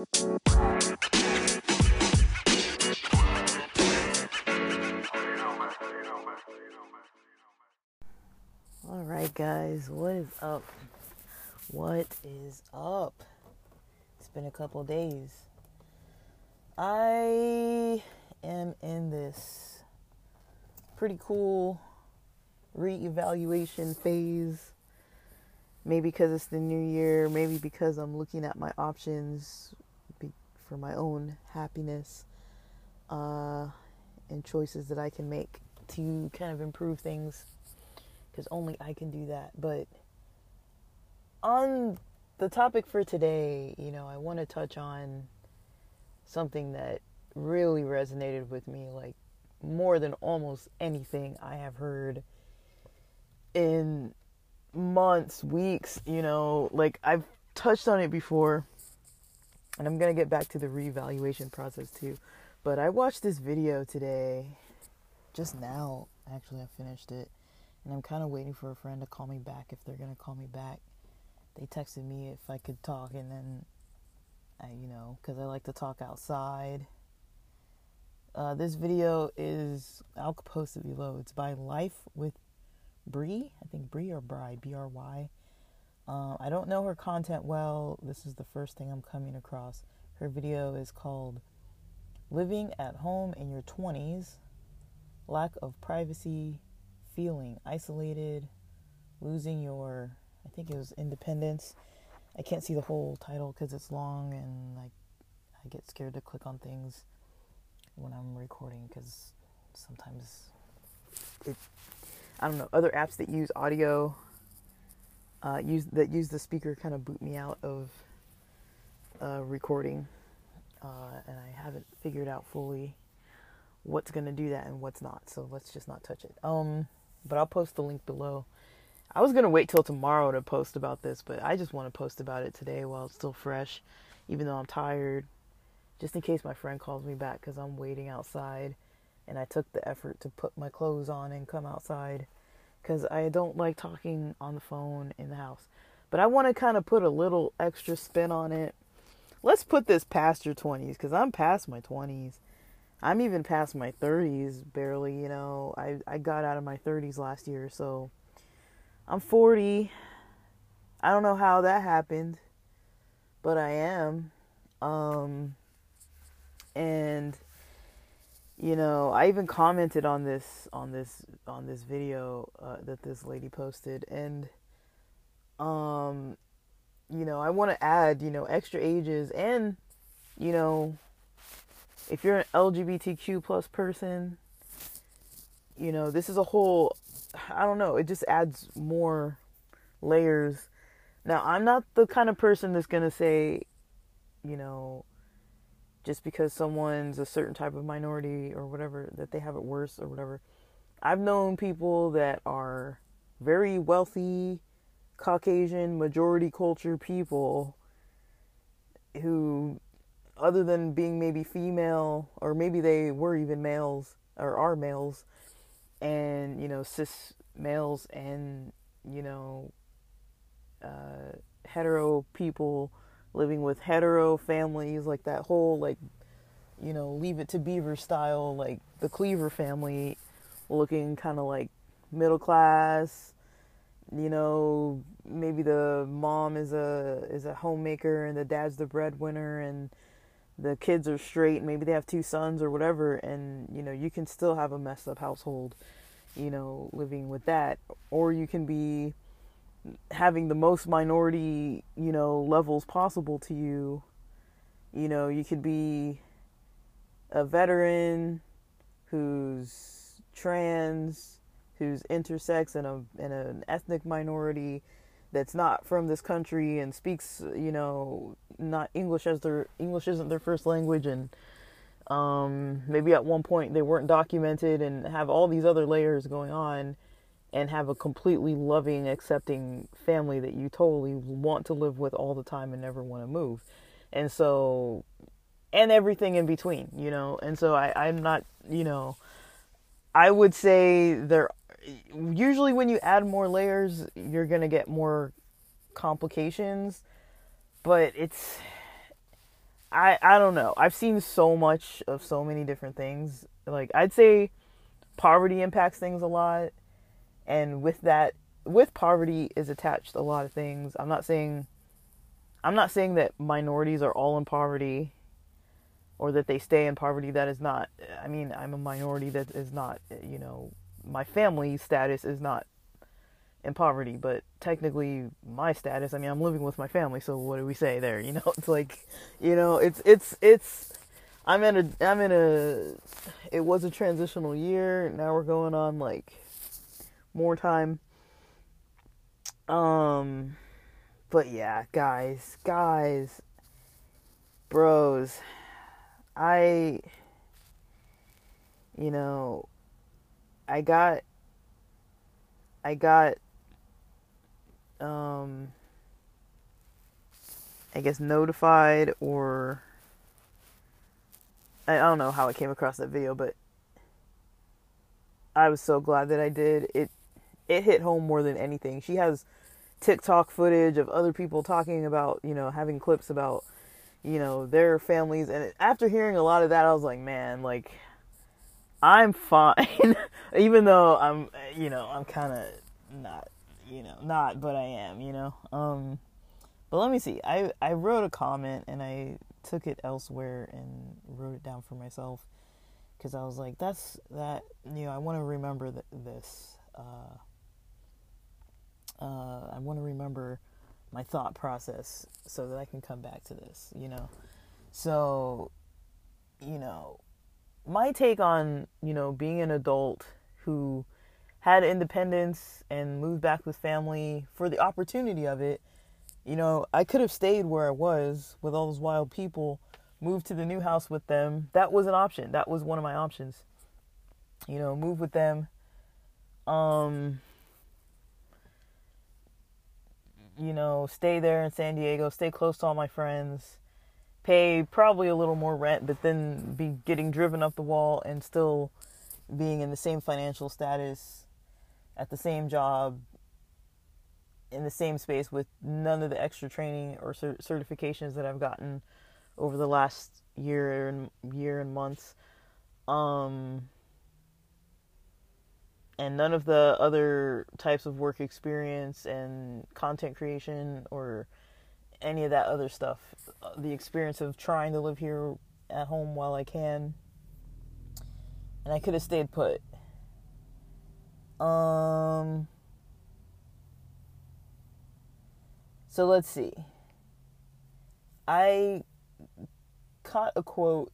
All right, guys, what is up? What is up? It's been a couple days. I am in this pretty cool reevaluation phase. Maybe because it's the new year, maybe because I'm looking at my options for my own happiness uh, and choices that I can make to kind of improve things because only I can do that. But on the topic for today, you know, I want to touch on something that really resonated with me, like more than almost anything I have heard in months, weeks, you know, like I've touched on it before. And I'm going to get back to the reevaluation process too. But I watched this video today, just now, actually, I finished it and I'm kind of waiting for a friend to call me back if they're gonna call me back. They texted me if I could talk, and then I, you know, because I like to talk outside. Uh, this video is I'll post it below. It's by Life with Bree. I think Bree or Bry, B R Y. Uh, I don't know her content well. This is the first thing I'm coming across. Her video is called "Living at Home in Your 20s: Lack of Privacy, feeling isolated, losing your, I think it was independence. I can't see the whole title because it's long and like I get scared to click on things when I'm recording because sometimes it, I don't know, other apps that use audio, uh, use that use the speaker kind of boot me out of uh, recording, uh, and I haven't figured out fully what's gonna do that and what's not. So let's just not touch it. Um, but I'll post the link below. I was to wait till tomorrow to post about this, but I just want to post about it today while it's still fresh, even though I'm tired, just in case my friend calls me back because I'm waiting outside and I took the effort to put my clothes on and come outside because I don't like talking on the phone in the house. But I want to kind of put a little extra spin on it. Let's put this past your 20s because I'm past my 20s I'm even past my 30s barely, you know. I I got out of my 30s last year, so I'm 40. I don't know how that happened, but I am. Um and you know, I even commented on this on this on this video uh, that this lady posted and um you know, I want to add, you know, extra ages and you know, if you're an LGBTQ plus person, you know, this is a whole I don't know, it just adds more layers. Now, I'm not the kind of person that's to say, you know, just because someone's a certain type of minority or whatever that they have it worse or whatever. I've known people that are very wealthy Caucasian majority culture people who other than being maybe female or maybe they were even males or are males and you know cis males and you know uh, hetero people living with hetero families like that whole like you know leave it to beaver style like the cleaver family looking kind of like middle class you know maybe the mom is a is a homemaker and the dad's the breadwinner and the kids are straight, maybe they have two sons or whatever, and you know, you can still have a messed up household, you know, living with that. Or you can be having the most minority, you know, levels possible to you. You know, you could be a veteran who's trans, who's intersex and a and an ethnic minority that's not from this country and speaks, you know, not English as their English isn't their first language and um, maybe at one point they weren't documented and have all these other layers going on and have a completely loving, accepting family that you totally want to live with all the time and never want to move. And so, and everything in between, you know. And so I, I'm not, you know, I would say there usually when you add more layers, you're to get more complications, but it's I I don't know. I've seen so much of so many different things. Like I'd say poverty impacts things a lot and with that with poverty is attached a lot of things. I'm not saying I'm not saying that minorities are all in poverty or that they stay in poverty that is not I mean, I'm a minority that is not, you know, my family status is not in poverty, but technically my status, I mean, I'm living with my family, so what do we say there? You know, it's like, you know, it's it's it's I'm in a I'm in a it was a transitional year. Now we're going on like more time. Um but yeah, guys, guys, bros, I you know, I got I got um I guess notified or I don't know how I came across that video, but I was so glad that I did. It it hit home more than anything. She has TikTok footage of other people talking about, you know, having clips about, you know, their families and after hearing a lot of that I was like, man, like I'm fine even though I'm you know, I'm kind of not, you know, not but I am, you know. Um but let me see. I I wrote a comment and I took it elsewhere and wrote it down for myself because I was like, that's that. You know, I want to remember th- this. Uh, uh, I want to remember my thought process so that I can come back to this. You know, so you know, my take on you know being an adult who had independence and moved back with family for the opportunity of it you know, I could have stayed where I was with all those wild people, moved to the new house with them. That was an option. That was one of my options. You know, move with them. Um you know, stay there in San Diego, stay close to all my friends, pay probably a little more rent, but then be getting driven up the wall and still being in the same financial status at the same job in the same space with none of the extra training or certifications that I've gotten over the last year and year and months. Um, and none of the other types of work experience and content creation or any of that other stuff. The experience of trying to live here at home while I can. And I could have stayed put. Um So let's see. I caught a quote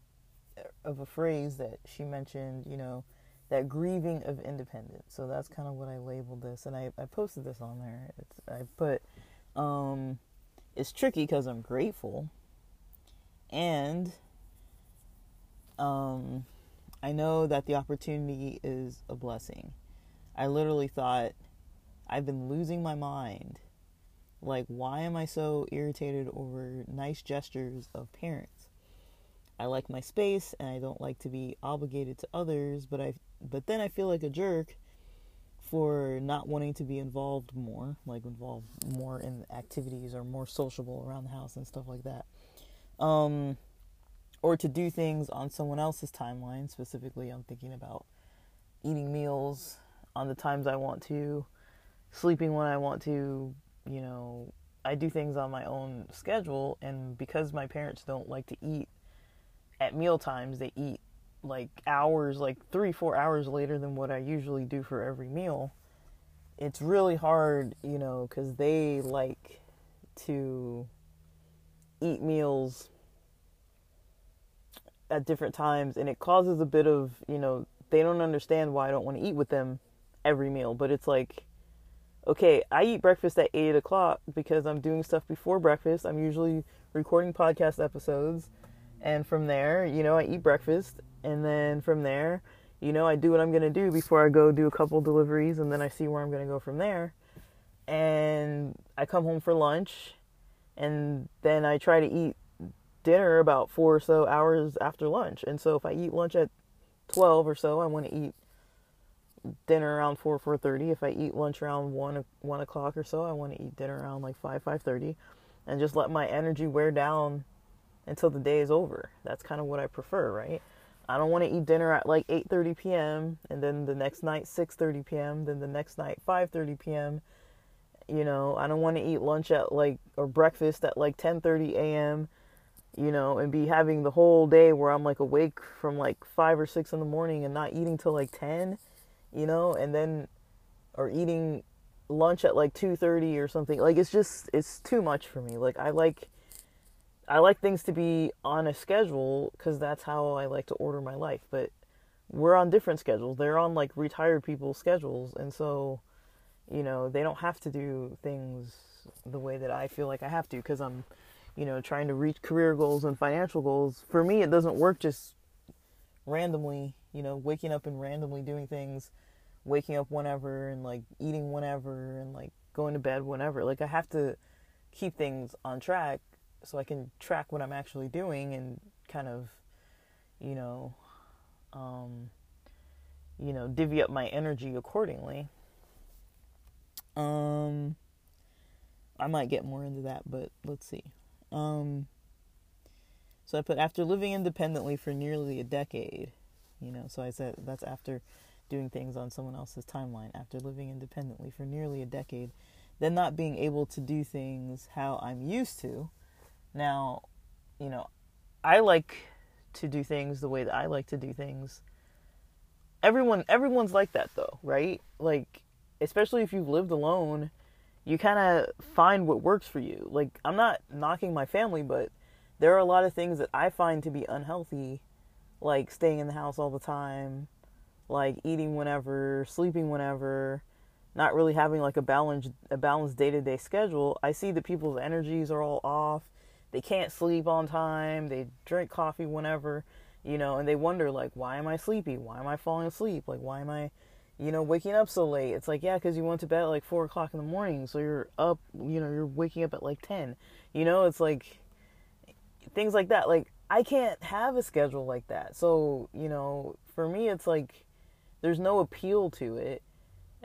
of a phrase that she mentioned, you know, that grieving of independence. So that's kind of what I labeled this, and I, I posted this on there. It's, I put, um, it's tricky because I'm grateful, and um, I know that the opportunity is a blessing. I literally thought I've been losing my mind like, why am I so irritated over nice gestures of parents? I like my space and I don't like to be obligated to others, but I but then I feel like a jerk for not wanting to be involved more, like involved more in activities or more sociable around the house and stuff like that. Um or to do things on someone else's timeline, specifically I'm thinking about eating meals on the times I want to, sleeping when I want to, you know, I do things on my own schedule, and because my parents don't like to eat at meal times, they eat like hours, like three, four hours later than what I usually do for every meal. It's really hard, you know, because they like to eat meals at different times, and it causes a bit of, you know, they don't understand why I don't want to eat with them every meal, but it's like okay, I eat breakfast at eight o'clock because I'm doing stuff before breakfast. I'm usually recording podcast episodes. And from there, you know, I eat breakfast. And then from there, you know, I do what I'm going to do before I go do a couple deliveries. And then I see where I'm going to go from there. And I come home for lunch. And then I try to eat dinner about four or so hours after lunch. And so if I eat lunch at 12 or so, I want to eat dinner around four four thirty. If I eat lunch around one one o'clock or so, I want to eat dinner around like five five thirty, and just let my energy wear down until the day is over. That's kind of what I prefer, right? I don't want to eat dinner at like 8:30 p.m. and then the next night 6:30 p.m. then the next night 5:30 p.m. You know, I don't want to eat lunch at like or breakfast at like 10:30 a.m. You know, and be having the whole day where I'm like awake from like 5 or 6 in the morning and not eating till like 10, you know, and then or eating lunch at like 2:30 or something. Like it's just it's too much for me. Like I like I like things to be on a schedule cuz that's how I like to order my life. But we're on different schedules. They're on like retired people's schedules and so you know, they don't have to do things the way that I feel like I have to cuz I'm you know, trying to reach career goals and financial goals. For me, it doesn't work just randomly, you know, waking up and randomly doing things waking up whenever and like eating whenever and like going to bed whenever. Like I have to keep things on track so I can track what I'm actually doing and kind of, you know, um, you know, divvy up my energy accordingly. Um, I might get more into that, but let's see. Um, so I put after living independently for nearly a decade, you know, so I said that's after doing things on someone else's timeline after living independently for nearly a decade, then not being able to do things how I'm used to. Now, you know, I like to do things the way that I like to do things. Everyone everyone's like that though, right? Like especially if you've lived alone, you kind of find what works for you. Like I'm not knocking my family, but there are a lot of things that I find to be unhealthy, like staying in the house all the time, like eating whenever, sleeping whenever, not really having like a balanced a balanced day-to-day schedule, I see that people's energies are all off. They can't sleep on time, they drink coffee whenever, you know, and they wonder like why am I sleepy? Why am I falling asleep? Like why am I you know, waking up so late. It's like, yeah, because you went to bed at like four o'clock in the morning, so you're up, you know, you're waking up at like 10. You know, it's like things like that. Like, I can't have a schedule like that. So, you know, for me, it's like there's no appeal to it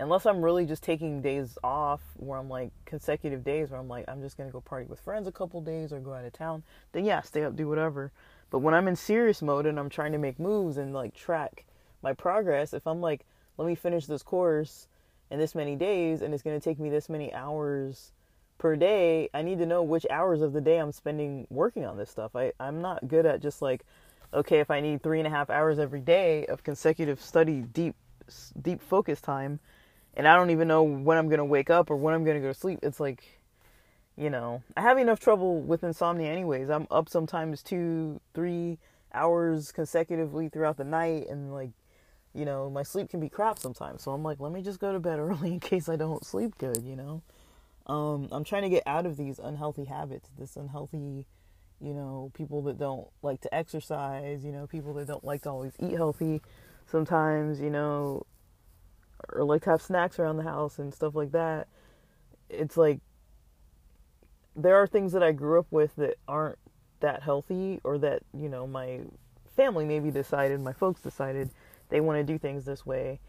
unless I'm really just taking days off where I'm like consecutive days where I'm like I'm just gonna go party with friends a couple days or go out of town, then yeah, stay up, do whatever. But when I'm in serious mode and I'm trying to make moves and like track my progress, if I'm like, let me finish this course in this many days and it's gonna take me this many hours per day, I need to know which hours of the day I'm spending working on this stuff. I, I'm not good at just like okay, if I need three and a half hours every day of consecutive study, deep, deep focus time, and I don't even know when I'm gonna wake up or when I'm gonna go to sleep, it's like, you know, I have enough trouble with insomnia anyways. I'm up sometimes two, three hours consecutively throughout the night, and like, you know, my sleep can be crap sometimes. So I'm like, let me just go to bed early in case I don't sleep good, you know. Um, I'm trying to get out of these unhealthy habits, this unhealthy you know, people that don't like to exercise, you know, people that don't like to always eat healthy sometimes, you know, or like have snacks around the house and stuff like that. It's like there are things that I grew up with that aren't that healthy or that, you know, my family maybe decided, my folks decided they want to do things this way.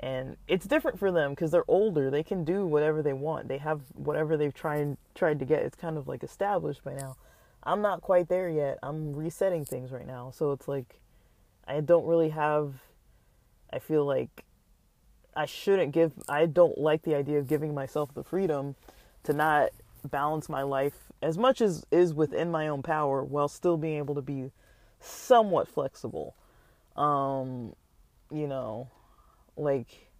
And it's different for them because they're older. They can do whatever they want. They have whatever they've tried tried to get. It's kind of like established by now I'm not quite there yet. I'm resetting things right now. So it's like I don't really have I feel like I shouldn't give I don't like the idea of giving myself the freedom to not balance my life as much as is within my own power while still being able to be somewhat flexible. Um you know, like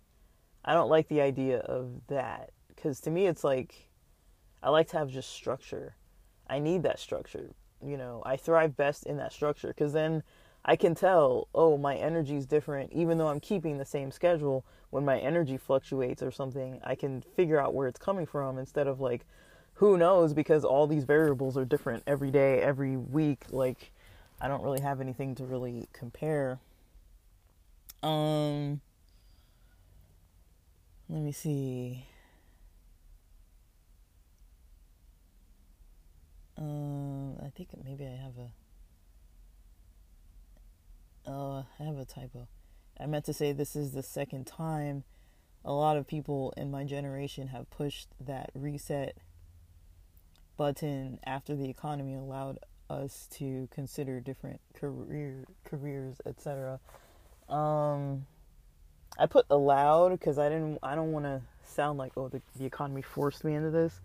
I don't like the idea of that cuz to me it's like I like to have just structure I need that structure. You know, I thrive best in that structure because then I can tell, oh, my energy is different. Even though I'm keeping the same schedule, when my energy fluctuates or something, I can figure out where it's coming from instead of like, who knows, because all these variables are different every day, every week. Like, I don't really have anything to really compare. Um, let me see. Um, I think maybe I have a. Oh, I have a typo. I meant to say this is the second time a lot of people in my generation have pushed that reset button after the economy allowed us to consider different career careers, etc. Um, I put allowed because I didn't. I don't want to sound like oh the the economy forced me into this.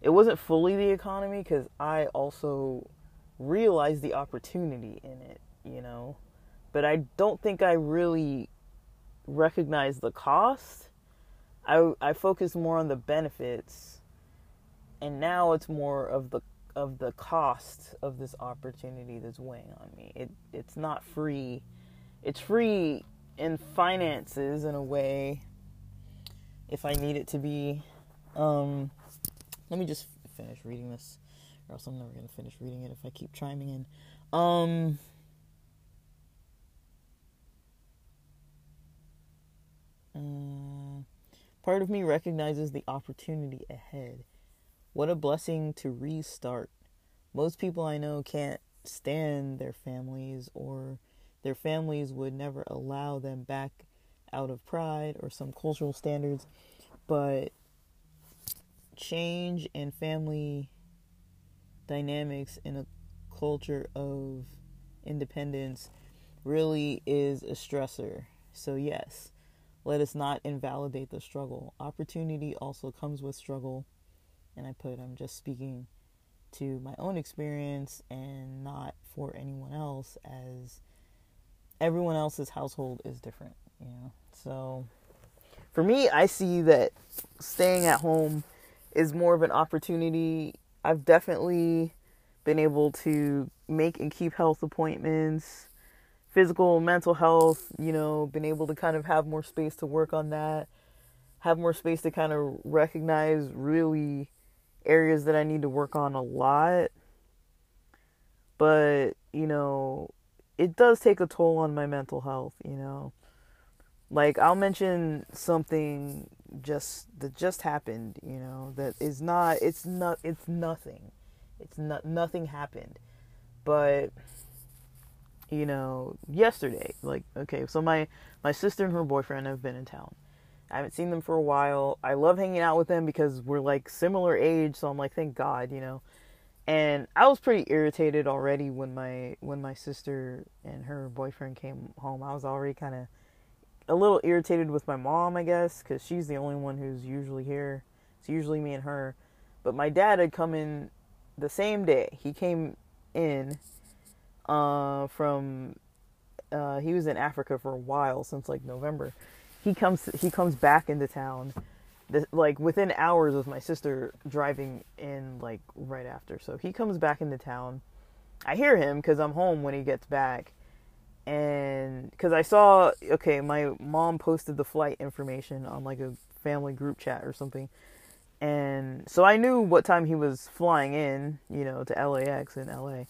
It wasn't fully the economy because I also realized the opportunity in it, you know. But I don't think I really recognize the cost. I I focused more on the benefits, and now it's more of the of the cost of this opportunity that's weighing on me. It it's not free. It's free in finances in a way if I need it to be. Um, let me just finish reading this, or else I'm never gonna finish reading it if I keep chiming in. Um, part of me recognizes the opportunity ahead. What a blessing to restart. Most people I know can't stand their families, or their families would never allow them back out of pride or some cultural standards. But change and family dynamics in a culture of independence really is a stressor. So, yes, let us not invalidate the struggle. Opportunity also comes with struggle. And I put, I'm just speaking to my own experience and not for anyone else, as everyone else's household is different, you know. So, for me, I see that staying at home is more of an opportunity. I've definitely been able to make and keep health appointments, physical, mental health, you know, been able to kind of have more space to work on that, have more space to kind of recognize really areas that I need to work on a lot. But, you know, it does take a toll on my mental health, you know. Like I'll mention something just that just happened, you know, that is not it's not it's nothing. It's not nothing happened. But you know, yesterday, like okay, so my my sister and her boyfriend have been in town. I haven't seen them for a while. I love hanging out with them because we're like similar age, so I'm like thank God, you know. And I was pretty irritated already when my when my sister and her boyfriend came home. I was already kind of a little irritated with my mom, I guess, because she's the only one who's usually here. It's usually me and her. But my dad had come in the same day. He came in uh, from. Uh, he was in Africa for a while since like November. He comes. He comes back into town, this, like within hours of my sister driving in, like right after. So he comes back into town. I hear him because I'm home when he gets back and because I saw, okay, my mom posted the flight information on like a family group chat or something, and so I knew what time he was flying in, you know, to LAX in LA,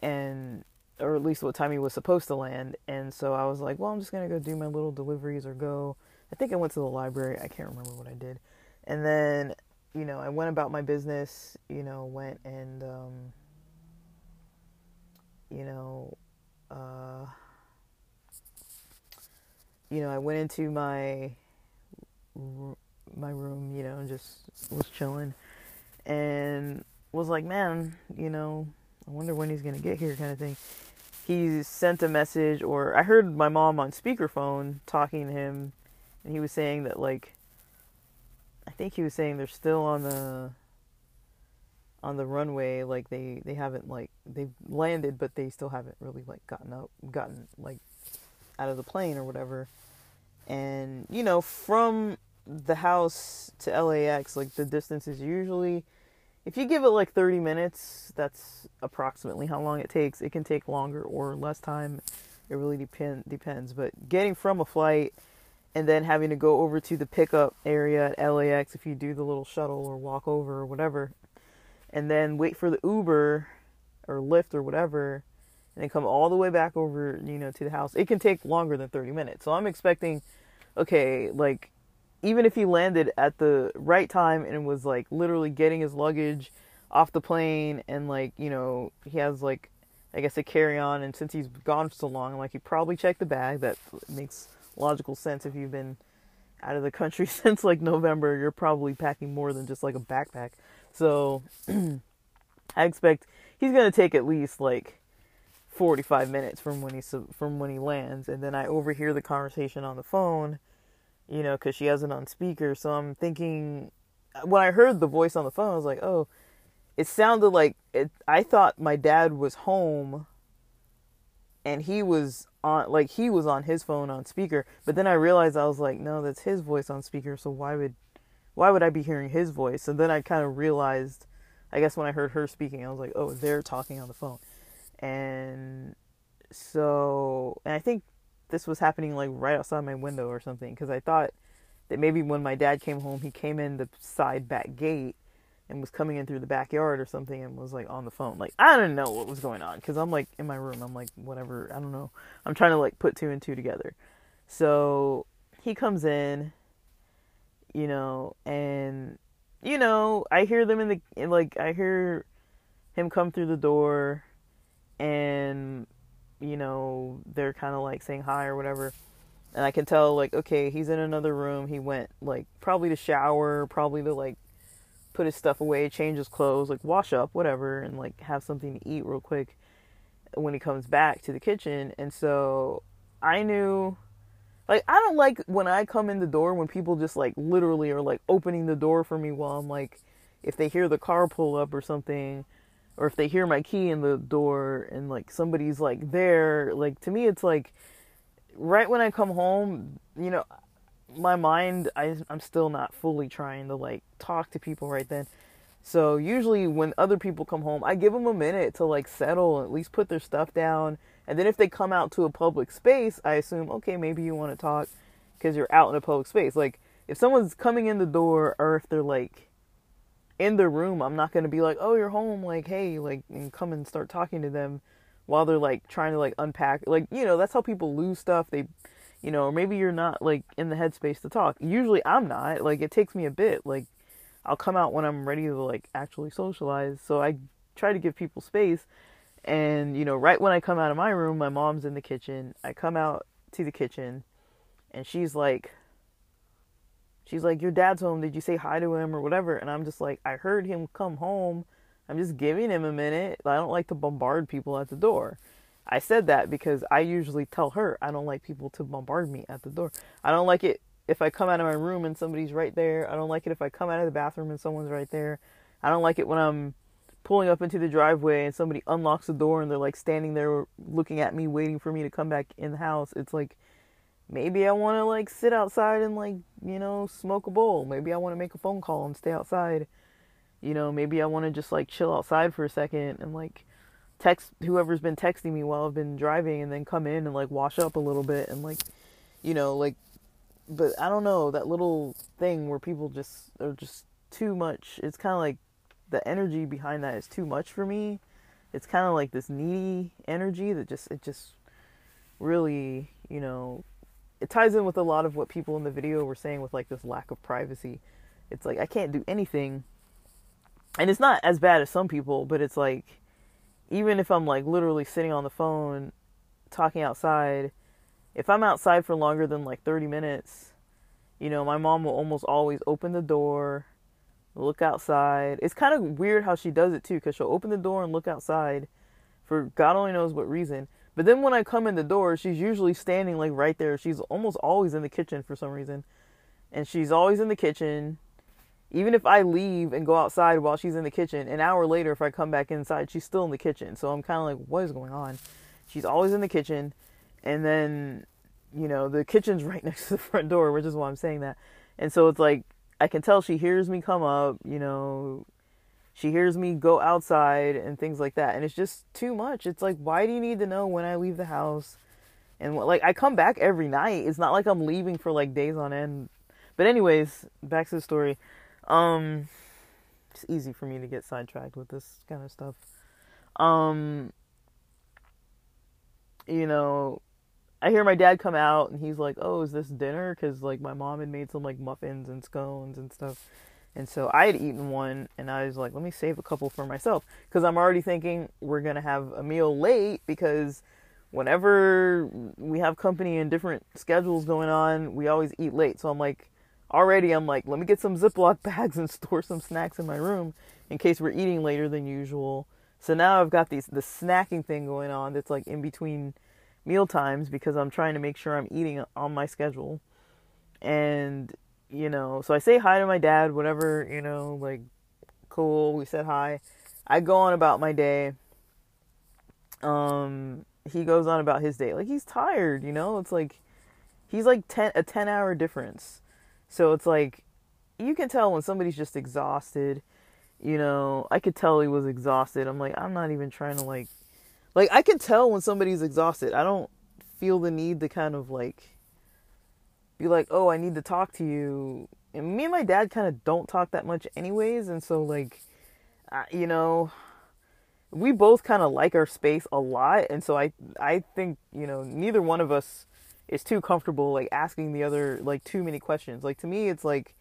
and or at least what time he was supposed to land, and so I was like, well, I'm just gonna go do my little deliveries or go. I think I went to the library. I can't remember what I did, and then you know I went about my business. You know, went and um, you know. Uh, you know, I went into my my room, you know, and just was chilling, and was like, man, you know, I wonder when he's gonna get here, kind of thing. He sent a message, or I heard my mom on speakerphone talking to him, and he was saying that like, I think he was saying they're still on the on the runway, like they they haven't like they've landed, but they still haven't really like gotten up, gotten like out of the plane or whatever. And, you know, from the house to LAX, like the distance is usually, if you give it like 30 minutes, that's approximately how long it takes. It can take longer or less time. It really depend, depends. But getting from a flight and then having to go over to the pickup area at LAX if you do the little shuttle or walk over or whatever, and then wait for the Uber or Lyft or whatever and then come all the way back over, you know, to the house. It can take longer than 30 minutes. So I'm expecting, okay, like, even if he landed at the right time and was like literally getting his luggage off the plane and like, you know, he has like, I guess a carry on, and since he's gone for so long, I'm like, he probably checked the bag. That makes logical sense if you've been out of the country since like November, you're probably packing more than just like a backpack. So I expect he's gonna take at least like 45 minutes from when he from when he lands and then I overhear the conversation on the phone you know cuz she has it on speaker. So I'm thinking uh, when I heard the voice on the phone I was like oh it sounded like it I thought my dad was home and he was on like he was on his phone on speaker. But then I realized I was like no that's his voice on speaker. So why would why would I be hearing his voice? And then I kind of realized I guess when I heard her speaking I was like oh they're talking on the phone. And so and I think this was happening like right outside my window or something because I thought that maybe when my dad came home he came in the side back gate and was coming in through the backyard or something and was like on the phone. Like I don't know what was going on because I'm like in my room. I'm like whatever. I don't know. I'm trying to like put two and two together. So he comes in you know and you know I hear them in the like I hear him come through the door and you know they're kind of like saying hi or whatever. And i can tell like okay he's in another room. He went like probably to shower probably to like put his stuff away change his clothes like wash up whatever and like have something to eat real quick when he comes back to the kitchen. And so i knew like i don't like when i come in the door when people just like literally are like opening the door for me while i'm like if they hear the car pull up or something or if they hear my key in the door and like somebody's like there like to me it's like right when i come home you know my mind I, i'm still not fully trying to like talk to people right then. So usually when other people come home i give them a minute to like settle at least put their stuff down. And then if they come out to a public space i assume okay maybe you want to talk because you're out in a public space. Like if someone's coming in the door or if they're like in the room, I'm not going to be like, "Oh, you're home." Like, "Hey, like and come and start talking to them while they're like trying to like unpack." Like, you know, that's how people lose stuff. They you know, or maybe you're not like in the headspace to talk. Usually I'm not. Like it takes me a bit. Like I'll come out when I'm ready to like actually socialize. So I try to give people space. And you know, right when I come out of my room, my mom's in the kitchen. I come out to the kitchen and she's like she's like, Your dad's home. Did you say hi to him or whatever? And I'm just like, I heard him come home. I'm just giving him a minute. I don't like to bombard people at the door. I said that because I usually tell her I don't like people to bombard me at the door. I don't like it if I come out of my room and somebody's right there. I don't like it if I come out of the bathroom and someone's right there. I don't like it when I'm pulling up into the driveway and somebody unlocks the door and they're like standing there looking at me waiting for me to come back in the house. It's like maybe I want to like sit outside and like, you know, smoke a bowl. Maybe I want to make a phone call and stay outside. You know, maybe I want to just like chill outside for a second and like text whoever's been texting me while I've been driving and then come in and like wash up a little bit and like, you know, like, but I don't know, that little thing where people just are just too much. It's kind of like the energy behind that is too much for me. It's kind of like this needy energy that just, it just really, you know, it ties in with a lot of what people in the video were saying with like this lack of privacy. It's like I can't do anything. And it's not as bad as some people, but it's like even if I'm like literally sitting on the phone talking outside, if I'm outside for longer than like 30 minutes, you know, my mom will almost always open the door, look outside. It's kind of weird how she does it too, because she'll open the door and look outside for God only knows what reason. But then when I come in the door, she's usually standing like right there. She's almost always in the kitchen for some reason. And she's always in the kitchen. Even if I leave and go outside while she's in the kitchen, an hour later, if I come back inside, she's still in the kitchen. So I'm kind of like, what is going on? She's always in the kitchen. And then, you know, the kitchen's right next to the front door, which is why I'm saying that. And so it's like, I can tell she hears me come up, you know, she hears me go outside and things like that. And it's just too much. It's like why do you need to know when i leave the house? And like i come back every night. It's not like i'm leaving for like days on end. But anyways back to the story. Um it's easy for me to get sidetracked with this kind of stuff. Um you know i hear my dad come out and he's like oh is this dinner? Because like my mom had made some like muffins and scones and stuff and so I had eaten one and I was like, let me save a couple for myself. Because I'm already thinking we're going to have a meal late because whenever we have company and different schedules going on, we always eat late. So I'm like, already, I'm like, let me get some Ziploc bags and store some snacks in my room in case we're eating later than usual So now I've got these the snacking thing going on that's like in between meal times because I'm trying to make sure I'm eating on my schedule. And you know, so I say hi to my dad, whatever, you know, like cool, we said hi. I go on about my day. Um he goes on about his day. Like he's tired, you know? It's like he's like 10 a 10 hour difference. So it's like you can tell when somebody's just exhausted. You know, I could tell he was exhausted. I'm like, I'm not even trying to like like I can tell when somebody's exhausted. I don't feel the need to kind of like be like, "Oh, I need to talk to you." And me and my dad kind of don't talk that much anyways, and so like uh, you know, we both kind of like our space a lot, and so I I think, you know, neither one of us is too comfortable like asking the other like too many questions. Like to me it's like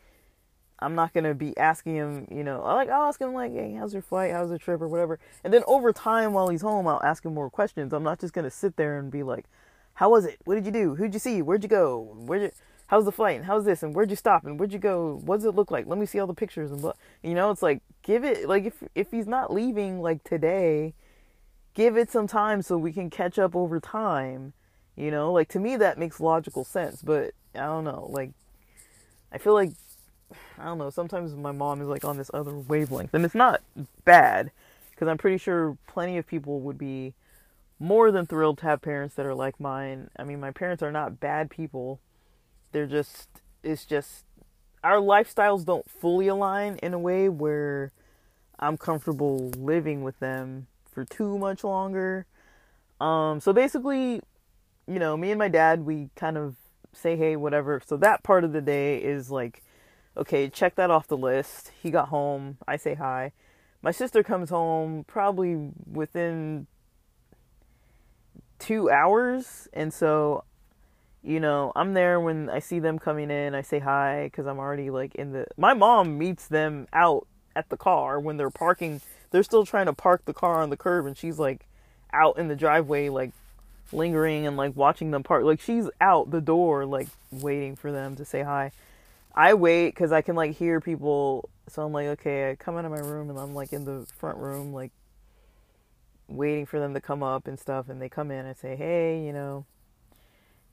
I'm not gonna be asking him, you know, like I'll ask him like, hey, how's your flight, how's the trip, or whatever. And then over time, while he's home, I'll ask him more questions. I'm not just gonna sit there and be like, how was it? What did you do? Who'd you see? Where'd you go? Where'd you? How's the flight? And how's this? And where'd you stop? And where'd you go? What does it look like? Let me see all the pictures and You know, it's like give it like if if he's not leaving like today, give it some time so we can catch up over time. You know, like to me that makes logical sense. But I don't know, like I feel like I don't know. Sometimes my mom is like on this other wavelength, and it's not bad because I'm pretty sure plenty of people would be more than thrilled to have parents that are like mine. I mean, my parents are not bad people. They're just it's just our lifestyles don't fully align in a way where I'm comfortable living with them for too much longer. Um, so basically, you know, me and my dad, we kind of say hey, whatever. So that part of the day is like okay, check that off the list. He got home. I say hi. My sister comes home probably within two hours. And so, you know, I'm there when I see them coming in. I say hi because I'm already like in the. My mom meets them out at the car when they're parking. They're still trying to park the car on the curb, and she's like out in the driveway, like lingering and like watching them park. Like she's out the door, like waiting for them to say hi. I wait because I can like hear people. So I'm like, okay, I come out of my room and I'm like in the front room, like waiting for them to come up and stuff. And they come in. I say, hey, you know,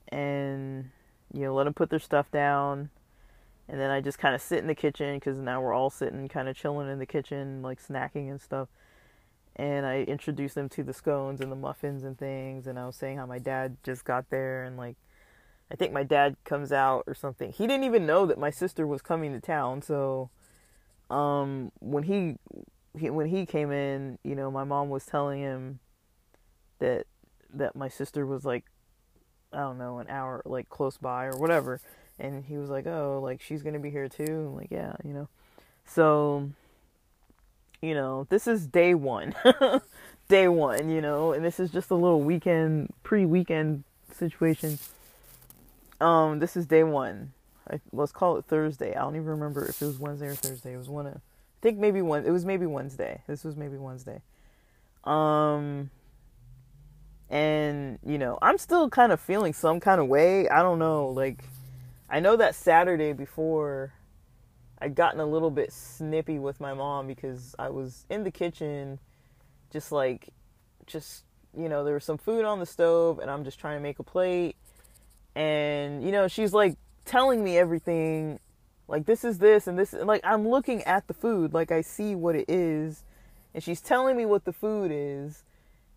and you know, let them put their stuff down. And then I just kind of sit in the kitchen because now we're all sitting, kind of chilling in the kitchen, like snacking and stuff. And I introduce them to the scones and the muffins and things. And I was saying how my dad just got there and like I think my dad comes out or something. He didn't even know that my sister was coming to town. So, um, when he, he when he came in, you know, my mom was telling him that that my sister was like, I don't know, an hour like close by or whatever. And he was like, "Oh, like she's gonna be here too." Like, "Yeah, you know." So, you know, this is day one, day one, you know, and this is just a little weekend, pre-weekend situation um, this is day one. I, let's call it Thursday. I don't even remember if it was Wednesday or Thursday. It was one of, I think maybe one. It was maybe Wednesday. This was maybe Wednesday. Um, and you know, I'm still kind of feeling some kind of way. I don't know. Like, I know that Saturday before, I'd gotten a little bit snippy with my mom because I was in the kitchen, just like, just you know, there was some food on the stove, and I'm just trying to make a plate and you know she's like telling me everything like this is this and this like I'm looking at the food like I see what it is and she's telling me what the food is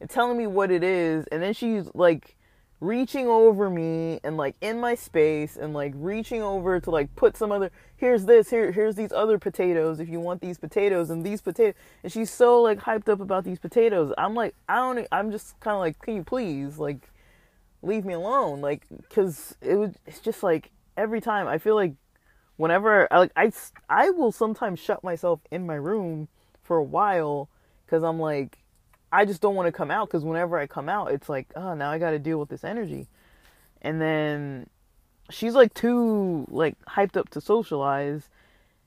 and telling me what it is and then she's like reaching over me and like in my space and like reaching over to like put some other here's this here here's these other potatoes if you want these potatoes and these potatoes and she's so like hyped up about these potatoes. I'm like i don't i'm just kind of like can you please like leave me alone? Like because it was it's just like every time i feel like whenever I, like i i will sometimes shut myself in my room for a while because i'm like i just don't want to come out because whenever i come out it's like oh now i got to deal with this energy. And then she's like too like hyped up to socialize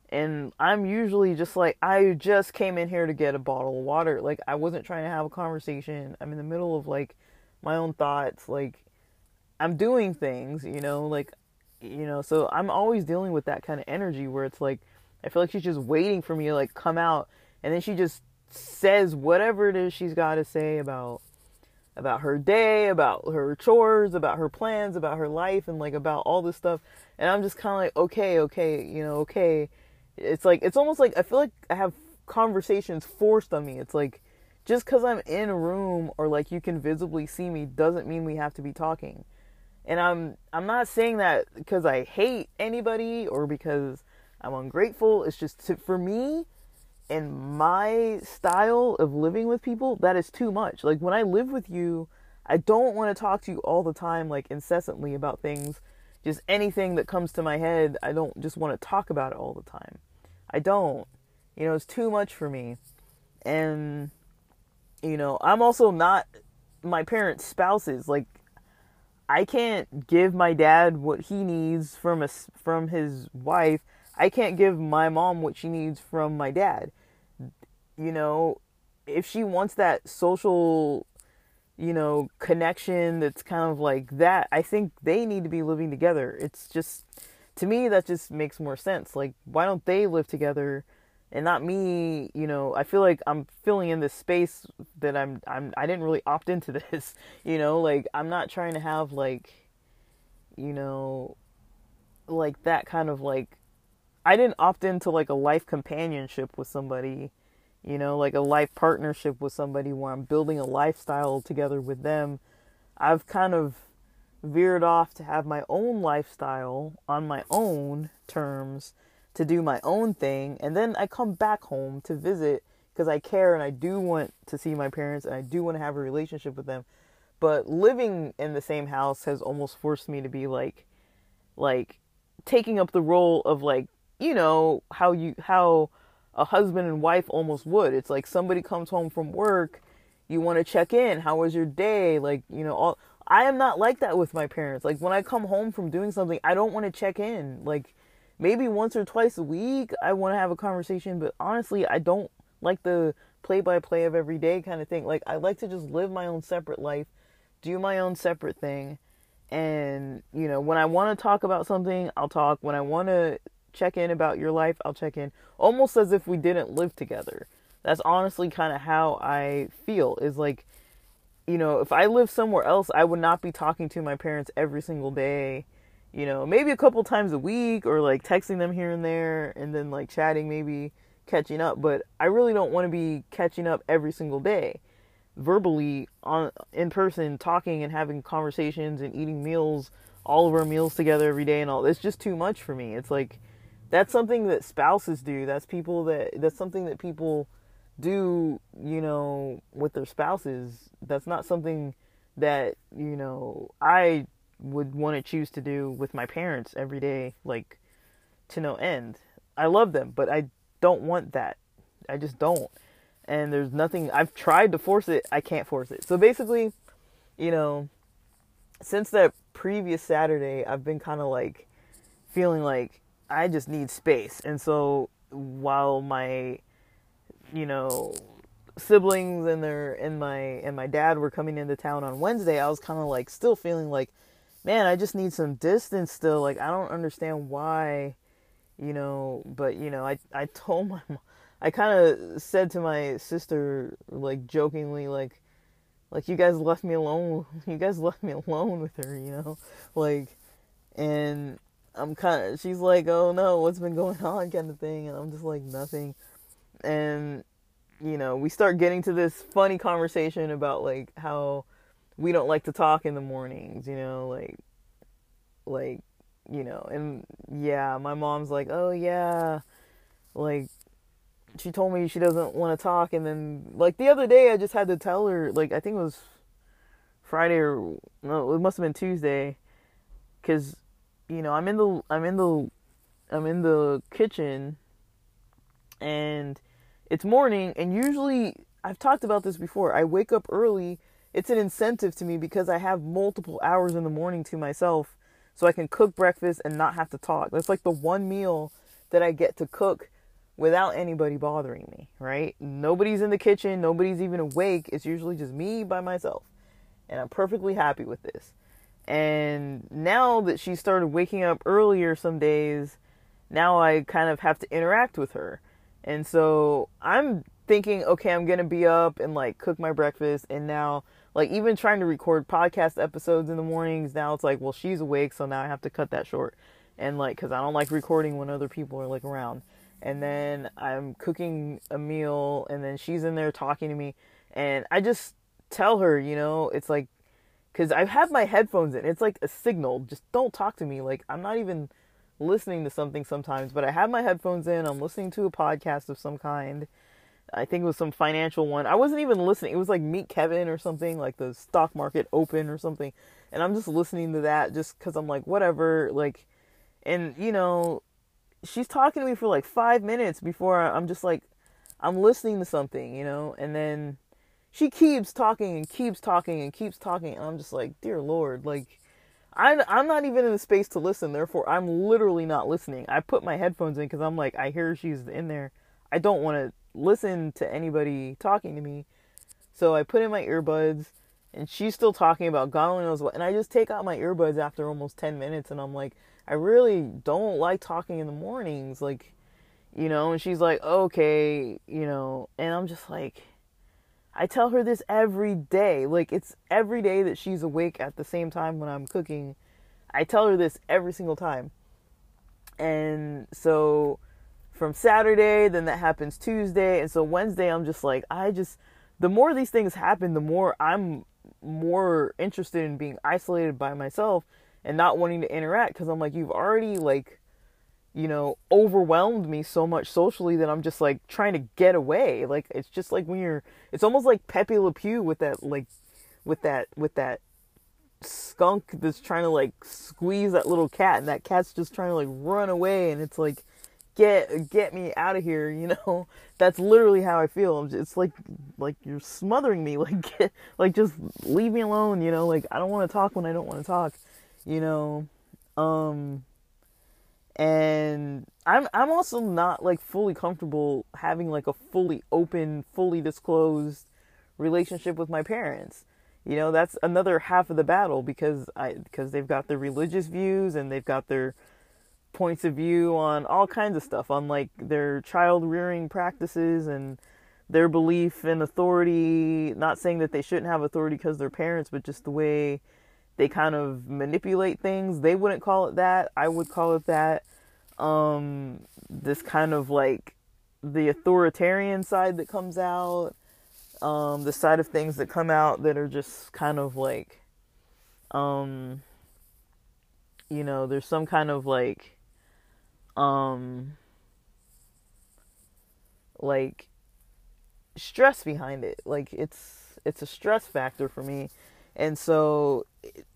and i'm usually just like i just came in here to get a bottle of water. Like i wasn't trying to have a conversation. I'm in the middle of like my own thoughts. Like I'm doing things, you know, like you know, so I'm always dealing with that kind of energy where it's like I feel like she's just waiting for me to like come out and then she just says whatever it is she's got to say about about her day, about her chores, about her plans, about her life, and like about all this stuff. And I'm just kind of like, okay, okay, you know, okay. It's like, it's almost like I feel like I have conversations forced on me. It's like, just because I'm in a room or like you can visibly see me doesn't mean we have to be talking. And I'm I'm not saying that because I hate anybody or because I'm ungrateful. It's just to, for me and my style of living with people, that is too much. Like when I live with you, I don't want to talk to you all the time, like incessantly about things. Just anything that comes to my head, I don't just want to talk about it all the time. I don't. You know, it's too much for me. And, you know, I'm also not my parents' spouses. Like, I can't give my dad what he needs from a, from his wife I can't give my mom what she needs from my dad. You know, if she wants that social, you know, connection that's kind of like that, I think they need to be living together. It's just, to me, that just makes more sense. Like, why don't they live together? And not me you know i feel like i'm filling in this space that i'm i'm i didn't really opt into this you know like i'm not trying to have like you know like that kind of like I didn't opt into like a life companionship with somebody, you know, like a life partnership with somebody where I'm building a lifestyle together with them. I've kind of veered off to have my own lifestyle on my own terms to do my own thing and then I come back home to visit because I care and I do want to see my parents and I do want to have a relationship with them. But living in the same house has almost forced me to be like like taking up the role of like you know how you how a husband and wife almost would. It's like somebody comes home from work, you want to check in. How was your day? Like you know, all I am not like that with my parents. Like when I come home from doing something, I don't want to check in. Like maybe once or twice a week, I want to have a conversation. But honestly, I don't like the play by play of every day kind of thing. Like I like to just live my own separate life, do my own separate thing. And, you know, when I want to talk about something, I'll talk. When I want to check in about your life, I'll check in almost as if we didn't live together. That's honestly kind of how I feel is like you know, if I lived somewhere else, I would not be talking to my parents every single day. You know, maybe a couple times a week or like texting them here and there and then like chatting, maybe catching up, but I really don't want to be catching up every single day verbally on in person talking and having conversations and eating meals all of our meals together every day and all it's just too much for me it's like that's something that spouses do. That's people that that's something that people do, you know, with their spouses. That's not something that, you know, I would want to choose to do with my parents every day like to no end. I love them, but I don't want that. I just don't. And there's nothing I've tried to force it, I can't force it. So basically, you know, since that previous Saturday, I've been kind of like feeling like I just need space. And so while my, you know, siblings and their and my and my dad were coming into town on Wednesday, I was kind of like still feeling like, man, I just need some distance still. Like I don't understand why, you know. But you know, I I told my I kind of said to my sister like jokingly like, like you guys left me alone. You guys left me alone with her, you know, like, and I'm kind of, she's like, oh no, what's been going on kind of thing. And I'm just like, nothing. And, you know, we start getting to this funny conversation about like how we don't like to talk in the mornings, you know, like, like, you know, and yeah, my mom's like, oh yeah, like, she told me she doesn't want to talk. And then, like, the other day, I just had to tell her, like, I think it was Friday or, no, it must have been Tuesday, because you know, I'm in the I'm in the I'm in the kitchen and it's morning and usually I've talked about this before. I wake up early. It's an incentive to me because I have multiple hours in the morning to myself so I can cook breakfast and not have to talk. That's like the one meal that I get to cook without anybody bothering me, right? Nobody's in the kitchen, nobody's even awake. It's usually just me by myself. And I'm perfectly happy with this. And now that she started waking up earlier some days, now I kind of have to interact with her. And so I'm thinking, okay, I'm gonna be up and like cook my breakfast, and now like even trying to record podcast episodes in the mornings, now it's like, well, she's awake, so now I have to cut that short, and like, cause I don't like recording when other people are like around, and then I'm cooking a meal, and then she's in there talking to me, and I just tell her, you know, it's like, cause I have my headphones in, it's like a signal, just don't talk to me, like I'm not even listening to something sometimes, but I have my headphones in, I'm listening to a podcast of some kind I think it was some financial one. I wasn't even listening. It was like Meet Kevin or something, like the stock market open or something. And I'm just listening to that just because I'm like, whatever. Like, and you know, she's talking to me for like five minutes before I'm just like, I'm listening to something, you know, and then she keeps talking and keeps talking and keeps talking. And I'm just like, dear Lord, like, I'm, I'm not even in the space to listen. Therefore, I'm literally not listening. I put my headphones in because I'm like, I hear she's in there. I don't want to listen to anybody talking to me. So I put in my earbuds and she's still talking about God only knows what. And I just take out my earbuds after almost 10 minutes and I'm like, I really don't like talking in the mornings. Like, you know, and she's like, okay, you know, and I'm just like, I tell her this every day. Like, it's every day that she's awake at the same time when I'm cooking. I tell her this every single time. And so from Saturday, then that happens Tuesday, and so Wednesday I'm just like I just the more these things happen, the more I'm more interested in being isolated by myself and not wanting to interact because I'm like you've already like you know overwhelmed me so much socially that I'm just like trying to get away. Like it's just like when you're it's almost like Pepe Le Pew with that like with that with that skunk that's trying to like squeeze that little cat and that cat's just trying to like run away and it's like get get me out of here you know? That's literally how i feel. It's like like you're smothering me like get, like just leave me alone you know? Like i don't want to talk when i don't want to talk you know? Um and i'm i'm also not like fully comfortable having like a fully open fully disclosed relationship with my parents. You know that's another half of the battle because i because they've got their religious views and they've got their points of view on all kinds of stuff, on like their child rearing practices and their belief in authority. Not saying that they shouldn't have authority because they're parents, but just the way they kind of manipulate things. They wouldn't call it that. I would call it that. Um, this kind of like the authoritarian side that comes out, um, the side of things that come out that are just kind of like, um, you know, there's some kind of like um like stress behind it. Like it's it's a stress factor for me. And so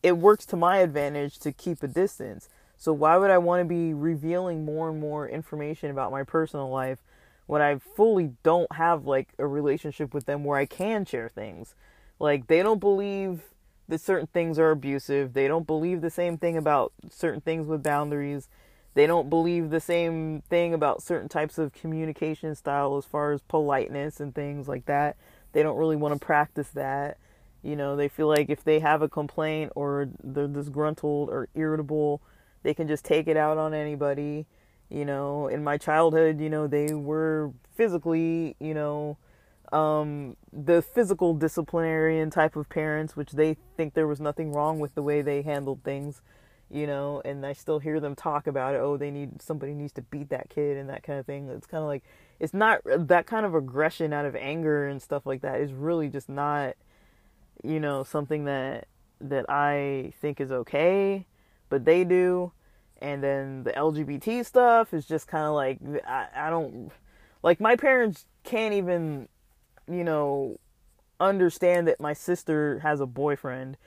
it works to my advantage to keep a distance. So why would i want to be revealing more and more information about my personal life when i fully don't have like a relationship with them where i can share things? Like they don't believe that certain things are abusive. They don't believe the same thing about certain things with boundaries they don't believe the same thing about certain types of communication style as far as politeness and things like that. They don't really want to practice that. You know, they feel like if they have a complaint or they're disgruntled or irritable, they can just take it out on anybody. You know, in my childhood, you know, they were physically, you know, um, the physical disciplinarian type of parents, which they think there was nothing wrong with the way they handled things you know, and I still hear them talk about it. Oh, they need somebody needs to beat that kid and that kind of thing. It's kind of like it's not that kind of aggression out of anger and stuff like that is really just not, you know, something that that I think is okay, but they do. And then the LGBT stuff is just kind of like I, I don't like my parents can't even, you know, understand that my sister has a boyfriend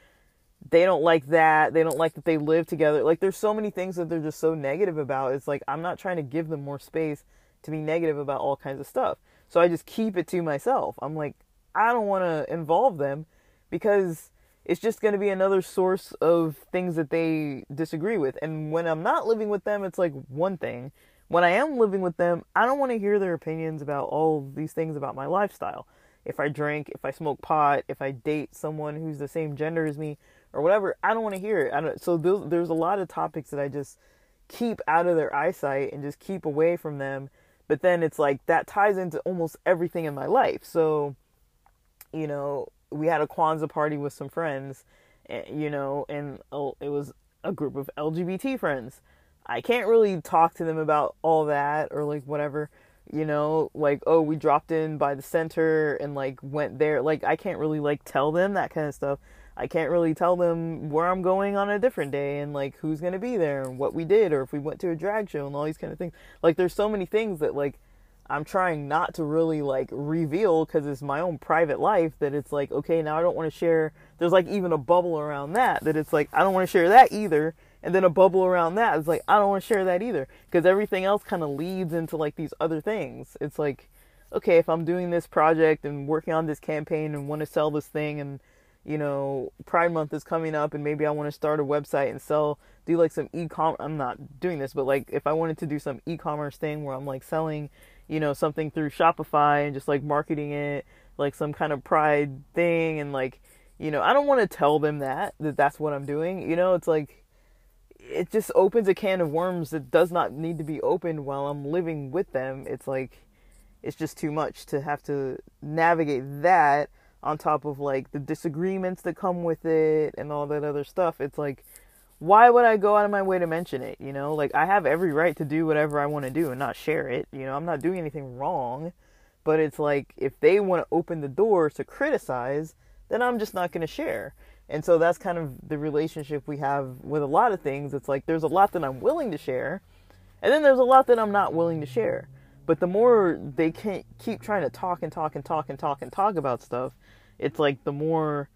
they don't like that. They don't like that they live together. Like there's so many things that they're just so negative about. It's like I'm not trying to give them more space to be negative about all kinds of stuff. So I just keep it to myself. I'm like I don't want to involve them because it's just going to be another source of things that they disagree with. And when I'm not living with them, it's like one thing. When I am living with them, I don't want to hear their opinions about all these things about my lifestyle. If I drink, if I smoke pot, if I date someone who's the same gender as me, or whatever, I don't want to hear it. I don't, so there's, there's a lot of topics that I just keep out of their eyesight and just keep away from them but then it's like that ties into almost everything in my life. So, you know, we had a Kwanzaa party with some friends, eh, you know, and oh, it was a group of LGBT friends. I can't really talk to them about all that or like whatever, you know, like oh we dropped in by the center and like went there. Like I can't really like tell them that kind of stuff. I can't really tell them where I'm going on a different day and like who's gonna be there and what we did or if we went to a drag show and all these kind of things. Like there's so many things that like I'm trying not to really like reveal because it's my own private life that it's like okay now I don't want to share. There's like even a bubble around that that it's like I don't want to share that either. And then a bubble around that is like I don't want to share that either because everything else kind of leads into like these other things. It's like okay if I'm doing this project and working on this campaign and want to sell this thing and you know, Pride Month is coming up and maybe I want to start a website and sell, do like some e-com. I'm not doing this, but like if I wanted to do some e-commerce thing where I'm like selling, you know, something through Shopify and just like marketing it, like some kind of Pride thing and like, you know, I don't want to tell them that, that that's what I'm doing. You know, it's like, it just opens a can of worms that does not need to be opened while I'm living with them. It's like, it's just too much to have to navigate that on top of like the disagreements that come with it and all that other stuff. It's like, why would I go out of my way to mention it? You know, like I have every right to do whatever I want to do and not share it. You know, I'm not doing anything wrong. But it's like, if they want to open the door to criticize, then I'm just not going to share. And so that's kind of the relationship we have with a lot of things. It's like there's a lot that I'm willing to share, and then there's a lot that I'm not willing to share. But the more they can keep trying to talk and talk and talk and talk and talk about stuff, it's like the more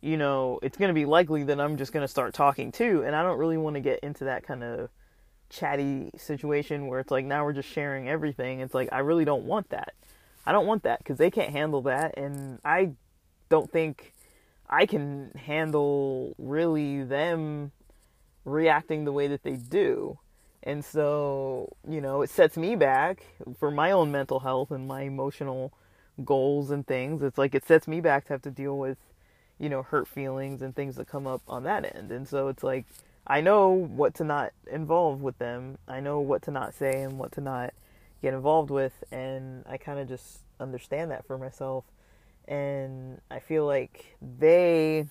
you know it's going to be likely that i'm just going to start talking too and i don't really want to get into that kind of chatty situation where it's like now we're just sharing everything. It's like i really don't want that. I don't want that because they can't handle that and i don't think i can handle really them reacting the way that they do and so you know it sets me back for my own mental health and my emotional goals and things. It's like it sets me back to have to deal with, you know, hurt feelings and things that come up on that end. And so it's like I know what to not involve with them. I know what to not say and what to not get involved with and I kind of just understand that for myself. And I feel like they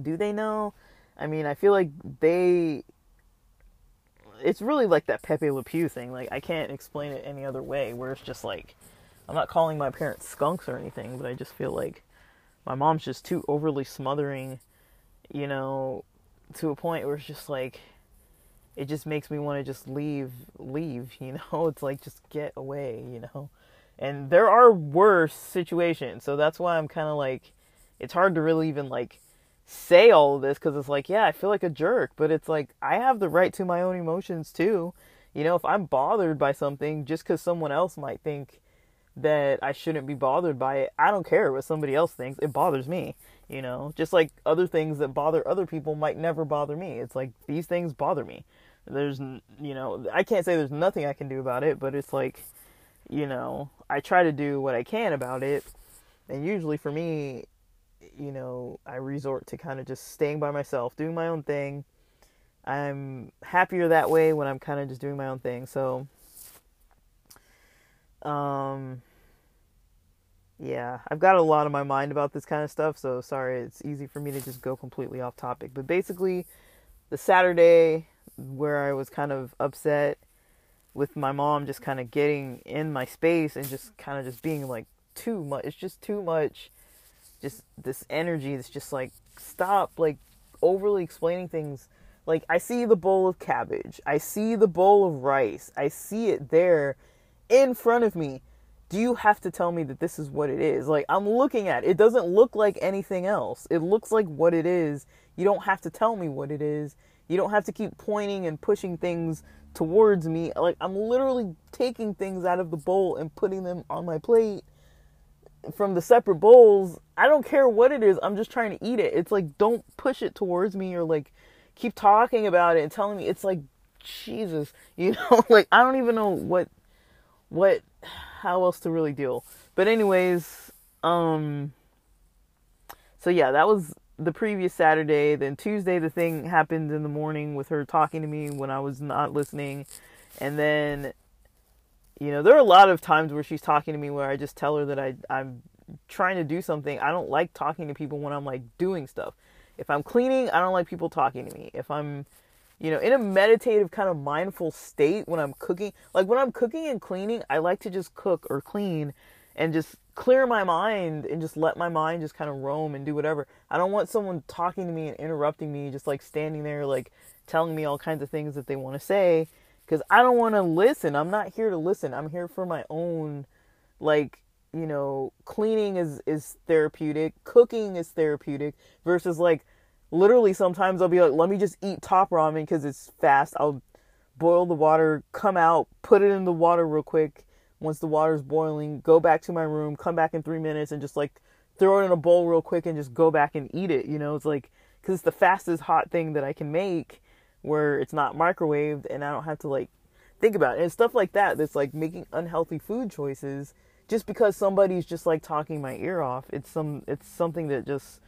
do they know? I mean, I feel like they it's really like that Pepe Le Pew thing. Like I can't explain it any other way. Where it's just like I'm not calling my parents skunks or anything, but I just feel like my mom's just too overly smothering, you know, to a point where it's just like it just makes me want to just leave leave, you know? It's like just get away, you know. And there are worse situations. So that's why I'm kind of like it's hard to really even like say all of this cuz it's like, yeah, I feel like a jerk, but it's like I have the right to my own emotions too. You know, if I'm bothered by something just cuz someone else might think that I shouldn't be bothered by it. I don't care what somebody else thinks. It bothers me, you know. Just like other things that bother other people might never bother me. It's like these things bother me. There's, you know, I can't say there's nothing I can do about it, but it's like, you know, I try to do what I can about it. And usually for me, you know, I resort to kind of just staying by myself, doing my own thing. I'm happier that way when I'm kind of just doing my own thing. So, um, yeah, I've got a lot on my mind about this kind of stuff, so sorry, it's easy for me to just go completely off topic. But basically, the Saturday where I was kind of upset with my mom just kind of getting in my space and just kind of just being like too much. It's just too much. Just this energy that's just like stop like overly explaining things. Like I see the bowl of cabbage. I see the bowl of rice. I see it there in front of me do you have to tell me that this is what it is? Like, I'm looking at it. It doesn't look like anything else. It looks like what it is. You don't have to tell me what it is. You don't have to keep pointing and pushing things towards me. Like, I'm literally taking things out of the bowl and putting them on my plate from the separate bowls. I don't care what it is. I'm just trying to eat it. It's like, don't push it towards me or like keep talking about it and telling me. It's like, Jesus, you know, like, I don't even know what, what how else to really deal. But anyways, um so yeah, that was the previous Saturday. Then Tuesday the thing happened in the morning with her talking to me when I was not listening. And then you know, there are a lot of times where she's talking to me where I just tell her that I I'm trying to do something. I don't like talking to people when I'm like doing stuff. If I'm cleaning, I don't like people talking to me. If I'm you know, in a meditative kind of mindful state when I'm cooking, like when I'm cooking and cleaning, I like to just cook or clean and just clear my mind and just let my mind just kind of roam and do whatever. I don't want someone talking to me and interrupting me, just like standing there, like telling me all kinds of things that they want to say, because I don't want to listen. I'm not here to listen. I'm here for my own, like, you know, cleaning is is therapeutic, cooking is therapeutic, versus like literally sometimes I'll be like, let me just eat top ramen because it's fast. I'll boil the water, come out, put it in the water real quick. Once the water's boiling, go back to my room, come back in three minutes, and just like throw it in a bowl real quick and just go back and eat it. You know, it's like because it's the fastest hot thing that I can make where it's not microwaved and I don't have to like think about it. And stuff like that that's like making unhealthy food choices just because somebody's just like talking my ear off. It's some it's something that just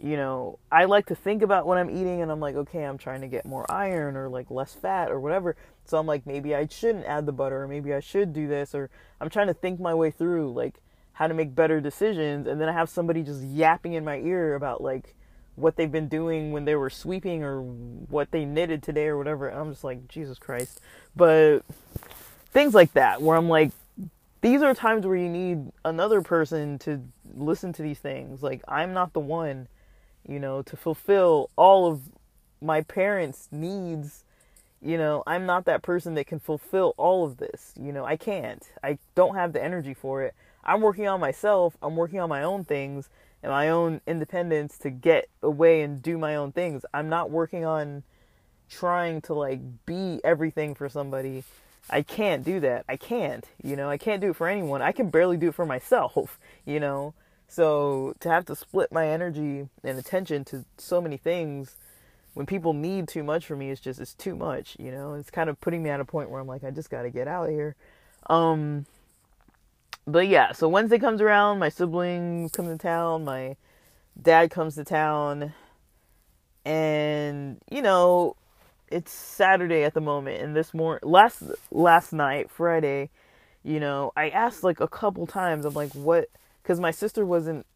you know, I like to think about what I'm eating and I'm like, okay, I'm trying to get more iron or like less fat or whatever. So I'm like, maybe I shouldn't add the butter or maybe I should do this or I'm trying to think my way through like how to make better decisions and then I have somebody just yapping in my ear about like what they've been doing when they were sweeping or what they knitted today or whatever. I'm just like, Jesus Christ. But things like that where I'm like, these are times where you need another person to listen to these things. Like, I'm not the one you know, to fulfill all of my parents' needs. You know, I'm not that person that can fulfill all of this. You know, I can't. I don't have the energy for it. I'm working on myself. I'm working on my own things and my own independence to get away and do my own things. I'm not working on trying to like be everything for somebody. I can't do that. I can't. You know, I can't do it for anyone. I can barely do it for myself, you know. So to have to split my energy and attention to so many things when people need too much from me is just it's too much, you know. It's kind of putting me at a point where I'm like I just got to get out of here. Um but yeah, so Wednesday comes around, my siblings come to town, my dad comes to town and you know, it's Saturday at the moment and this morning last last night, Friday, you know, I asked like a couple times I'm like what because my sister wasn't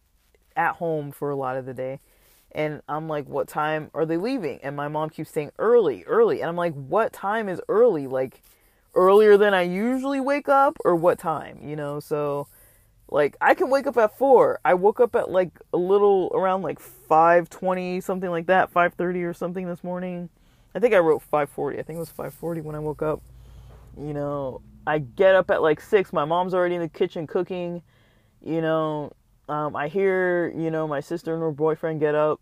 at home for a lot of the day. And I'm like, what time are they leaving? And my mom keeps saying early, early. And I'm like, what time is early? Like earlier than I usually wake up or what time, you know? So like I can wake up at 4. I woke up at like a little around like 5:20, something like that, 5:30 or something this morning. I think I wrote 5:40. I think it was 5:40 when I woke up. You know, I get up at like 6. My mom's already in the kitchen cooking you know, um, I hear, you know, my sister and her boyfriend get up,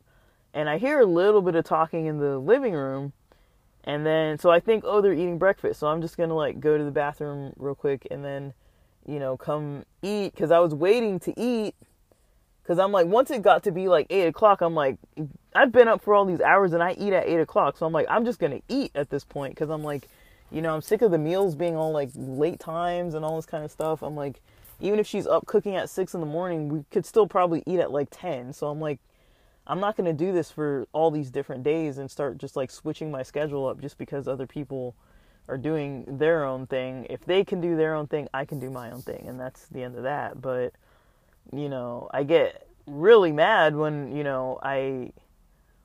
and I hear a little bit of talking in the living room. And then, so I think, oh, they're eating breakfast. So I'm just going to like go to the bathroom real quick and then, you know, come eat. Cause I was waiting to eat. Cause I'm like, once it got to be like eight o'clock, I'm like, I've been up for all these hours and I eat at eight o'clock. So I'm like, I'm just going to eat at this point. Cause I'm like, you know, I'm sick of the meals being all like late times and all this kind of stuff. I'm like, even if she's up cooking at six in the morning, we could still probably eat at like 10. So I'm like, I'm not going to do this for all these different days and start just like switching my schedule up just because other people are doing their own thing. If they can do their own thing, I can do my own thing. And that's the end of that. But, you know, I get really mad when, you know, I,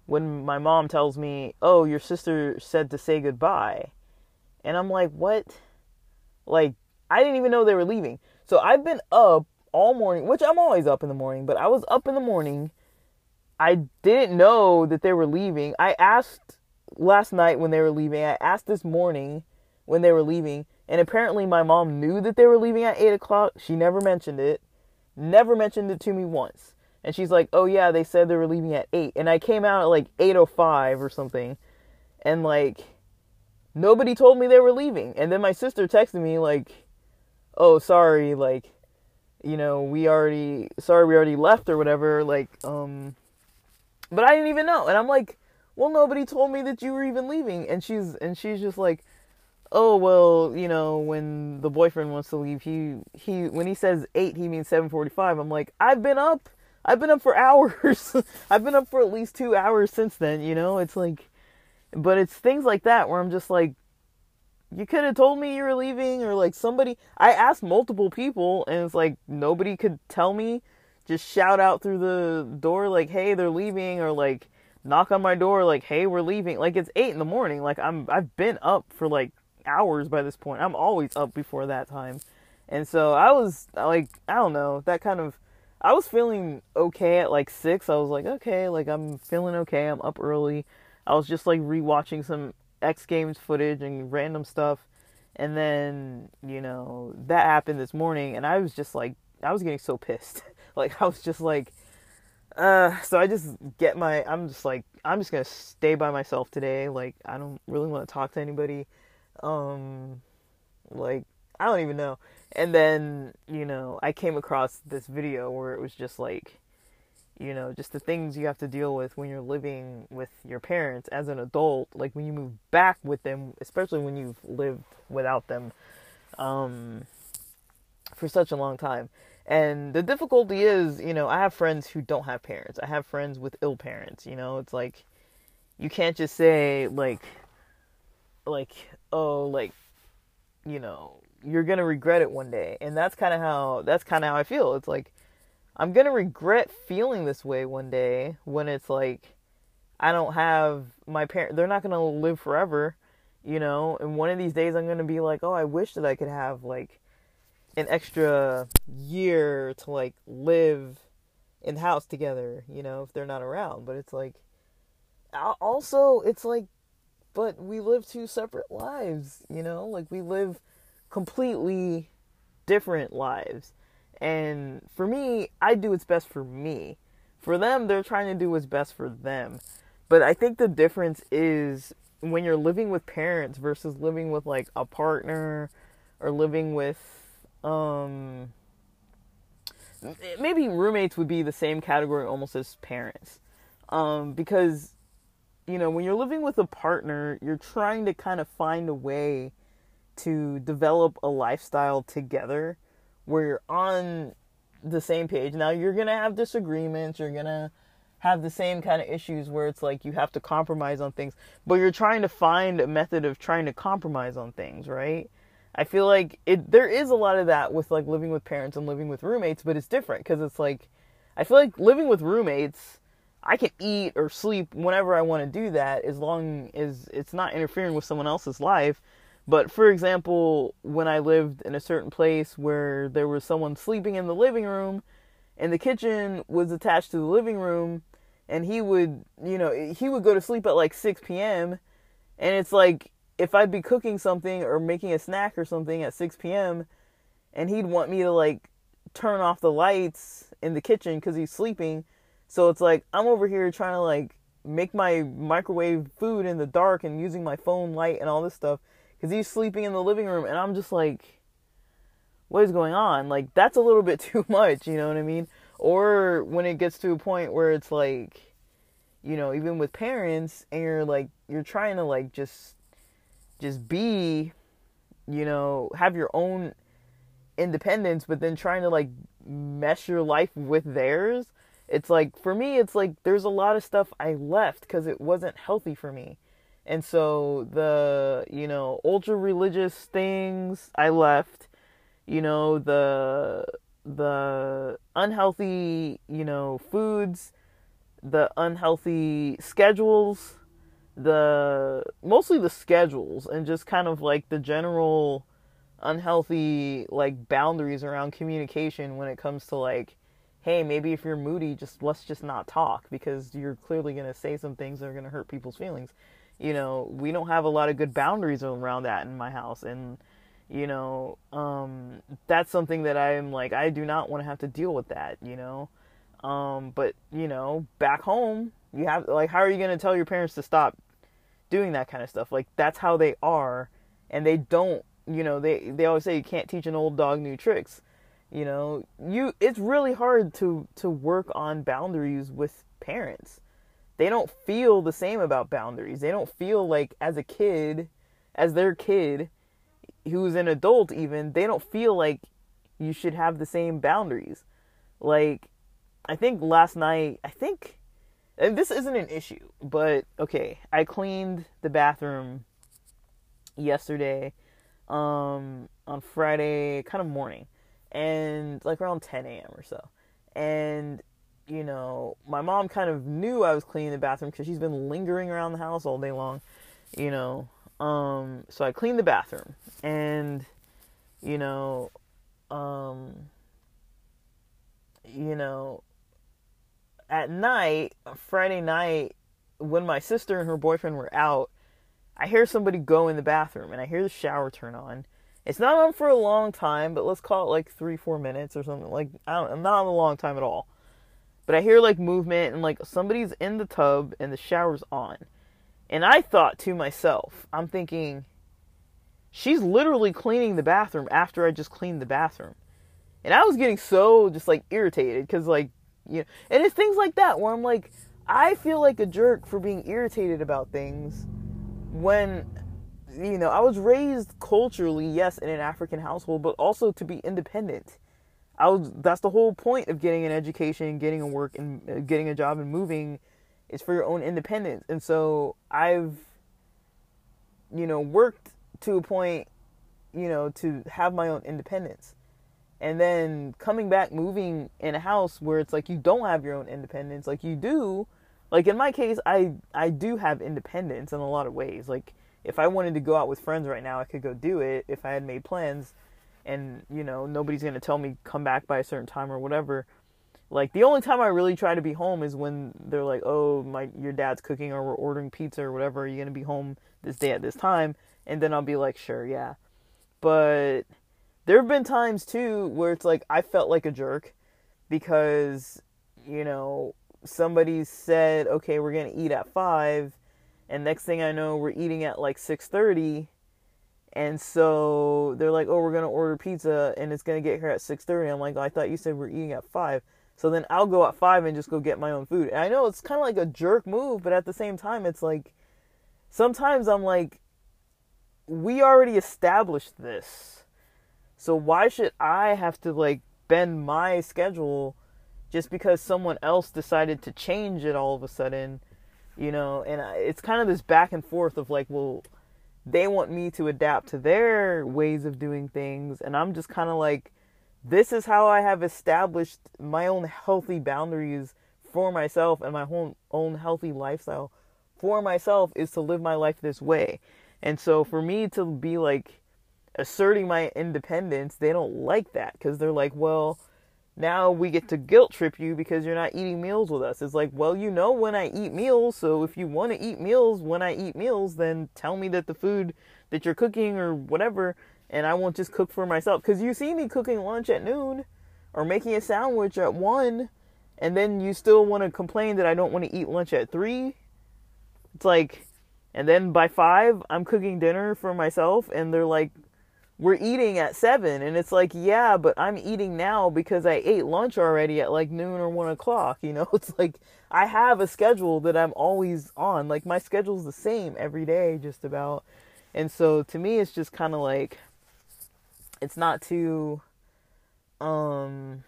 when my mom tells me, oh, your sister said to say goodbye. And I'm like, what? Like, I didn't even know they were leaving. So I've been up all morning, which I'm always up in the morning, but I was up in the morning. I didn't know that they were leaving. I asked last night when they were leaving. I asked this morning when they were leaving. And apparently my mom knew that they were leaving at 8 o'clock. She never mentioned it. Never mentioned it to me once. And she's like, oh yeah, they said they were leaving at 8. And I came out at like 8.05 or something. And like, nobody told me they were leaving. And then my sister texted me like, oh sorry like you know we already sorry we already left or whatever like um but i didn't even know. And i'm like well nobody told me that you were even leaving. And she's and she's just like oh well you know when the boyfriend wants to leave he he when he says 8 he means 7:45 i'm like i've been up i've been up for hours. I've been up for at least 2 hours since then you know? It's like but it's things like that where i'm just like you could have told me you were leaving or like somebody I asked multiple people and it's like nobody could tell me just shout out through the door like hey they're leaving or like knock on my door like hey we're leaving. Like it's 8 in the morning. Like I'm I've been up for like hours by this point. I'm always up before that time. And so I was like I don't know that kind of I was feeling okay at like 6 I was like okay like I'm feeling okay. I'm up early. I was just like rewatching some X Games footage and random stuff. And then, you know, that happened this morning and I was just like I was getting so pissed. like I was just like uh so I just get my I'm just like I'm just to stay by myself today. Like I don't really want to talk to anybody. Um like I don't even know. And then, you know, I came across this video where it was just like you know, just the things you have to deal with when you're living with your parents as an adult, like when you move back with them, especially when you've lived without them um, for such a long time. And the difficulty is, you know, I have friends who don't have parents. I have friends with ill parents, you know, it's like you can't just say like like oh like you know, you're going to regret it one day. And that's kind of how that's kind of how I feel. It's like I'm gonna regret feeling this way one day when it's like I don't have my parent. They're not gonna live forever, you know. And one of these days, I'm gonna be like, oh, I wish that I could have like an extra year to like live in the house together, you know, if they're not around. But it's like, also, it's like, but we live two separate lives, you know, like we live completely different lives and for me, I do what's best for me. For them, they're trying to do what's best for them. But I think the difference is when you're living with parents versus living with like a partner or living with um maybe roommates would be the same category almost as parents. Um because you know, when you're living with a partner, you're trying to kind of find a way to develop a lifestyle together where you're on the same page. Now you're going to have disagreements, you're going to have the same kind of issues where it's like you have to compromise on things, but you're trying to find a method of trying to compromise on things, right? I feel like it there is a lot of that with like living with parents and living with roommates, but it's different because it's like I feel like living with roommates I can eat or sleep whenever I want to do that as long as it's not interfering with someone else's life. But for example, when I lived in a certain place where there was someone sleeping in the living room and the kitchen was attached to the living room and he would, you know, he would go to sleep at like 6 p.m. and it's like if I'd be cooking something or making a snack or something at 6 p.m. and he'd want me to like turn off the lights in the kitchen cuz he's sleeping. So it's like I'm over here trying to like make my microwave food in the dark and using my phone light and all this stuff because he's sleeping in the living room, and I'm just like, what is going on? Like, that's a little bit too much, you know what I mean? Or when it gets to a point where it's like, you know, even with parents, and you're like, you're trying to like just, just be, you know, have your own independence, but then trying to like mesh your life with theirs. It's like, for me, it's like there's a lot of stuff I left because it wasn't healthy for me. And so the, you know, ultra religious things I left, you know, the the unhealthy, you know, foods, the unhealthy schedules, the mostly the schedules and just kind of like the general unhealthy like boundaries around communication when it comes to like hey maybe if you're moody just let's just not talk because you're clearly going to say some things that are going to hurt people's feelings you know, we don't have a lot of good boundaries around that in my house. And, you know, um, that's something that I'm like, I do not want to have to deal with that, you know. Um, but, you know, back home, you have, like, how are you going to tell your parents to stop doing that kind of stuff? Like, that's how they are. And they don't, you know, they, they always say you can't teach an old dog new tricks. You know, you, it's really hard to, to work on boundaries with parents they don't feel the same about boundaries. They don't feel like as a kid, as their kid, who's an adult even, they don't feel like you should have the same boundaries. Like, I think last night, I think, and this isn't an issue, but okay, I cleaned the bathroom yesterday um, on Friday, kind of morning, and like around 10 a.m. or so. And, you know, my mom kind of knew I was cleaning the bathroom because she's been lingering around the house all day long, you know. Um, so I cleaned the bathroom, and, you know, um, you know, at night, Friday night, when my sister and her boyfriend were out, I hear somebody go in the bathroom and I hear the shower turn on. It's not on for a long time, but let's call it like three, four minutes or something. Like I don't, not a long time at all. But I hear like movement and like somebody's in the tub and the shower's on. And I thought to myself, I'm thinking, she's literally cleaning the bathroom after I just cleaned the bathroom. And I was getting so just like irritated because like you know, and it's things like that where I'm like, I feel like a jerk for being irritated about things when you know, I was raised culturally, yes, in an African household, but also to be independent. I was that's the whole point of getting an education, getting a work and uh, getting a job and moving is for your own independence. And so I've you know, worked to a point, you know, to have my own independence. And then coming back moving in a house where it's like you don't have your own independence, like you do, like in my case, I I do have independence in a lot of ways. Like if I wanted to go out with friends right now, I could go do it if I had made plans and, you know, nobody's going to tell me come back by a certain time or whatever. Like the only time I really try to be home is when they're like, "Oh, my your dad's cooking or we're ordering pizza or whatever. Are you going to be home this day at this time?" And then I'll be like, "Sure, yeah." But there have been times too where it's like I felt like a jerk because, you know, somebody said, "Okay, we're to eat at 5." and next thing I know, we're eating at like 6:30, and so they're like, "Oh, we're gonna order pizza, and it's gonna get here at 6:30." I'm like, "I thought you said we're eating at 5." So then I'll go at 5 and just go get my own food. And I know it's kind of like a jerk move, but at the same time, it's like sometimes I'm like, we already established this, so why should I have to like bend my schedule just because someone else decided to change it all of a sudden? you know and it's kind of this back and forth of like well they want me to adapt to their ways of doing things and i'm just kind of like this is how i have established my own healthy boundaries for myself and my own own healthy lifestyle for myself is to live my life this way and so for me to be like asserting my independence they don't like that because they're like well now we get to guilt trip you because you're not eating meals with us. It's like, well, you know when I eat meals, so if you want to eat meals when I eat meals, then tell me that the food that you're cooking or whatever, and I won't just cook for myself. Because you see me cooking lunch at noon or making a sandwich at 1, and then you still want to complain that I don't want to eat lunch at 3. It's like, and then by 5, I'm cooking dinner for myself, and they're like, we're eating at seven and it's like yeah but i'm eating now because i ate lunch already at like noon or one o'clock you know? It's like i have a schedule that i'm always on. Like my schedule's the same every day just about. And so to me it's just kind of like it's not too um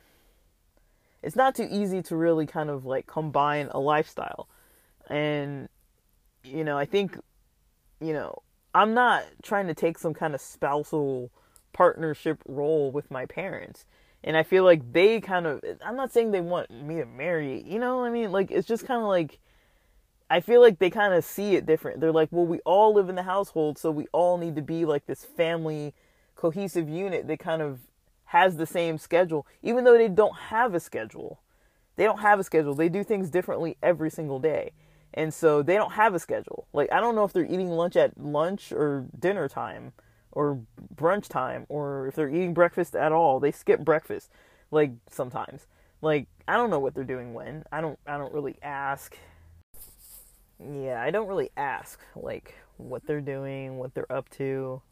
it's not too easy to really kind of like combine a lifestyle. And you know i think you know I'm not trying to take some kind of spousal partnership role with my parents. And I feel like they kind of I'm not saying they want me to marry, you know what I mean? Like it's just kind of like I feel like they kind of see it different. They're like, "Well, we all live in the household, so we all need to be like this family cohesive unit that kind of has the same schedule, even though they don't have a schedule. They don't have a schedule. They do things differently every single day. And so they don't have a schedule. Like I don't know if they're eating lunch at lunch or dinner time or brunch time or if they're eating breakfast at all. They skip breakfast like sometimes. Like I don't know what they're doing when. I don't I don't really ask. Yeah, I don't really ask like what they're doing, what they're up to,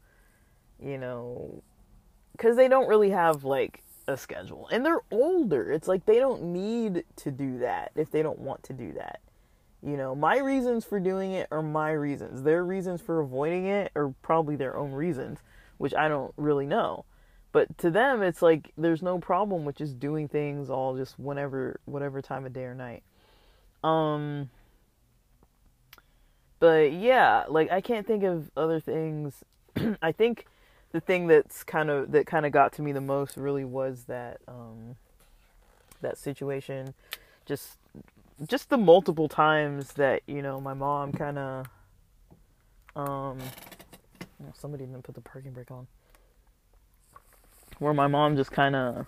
you know, cuz they don't really have like a schedule. And they're older. It's like they don't need to do that if they don't want to do that. You know, my reasons for doing it are my reasons. Their reasons for avoiding it are probably their own reasons, which I don't really know. But to them, it's like there's no problem with just doing things all just whenever, whatever time of day or night. Um, but yeah, like I can't think of other things. I think the thing that's kind of that kind of got to me the most really was that um, that situation, just just the multiple times that you know my mom kind of um oh, somebody didn't put the parking brake on. Where my mom just kind of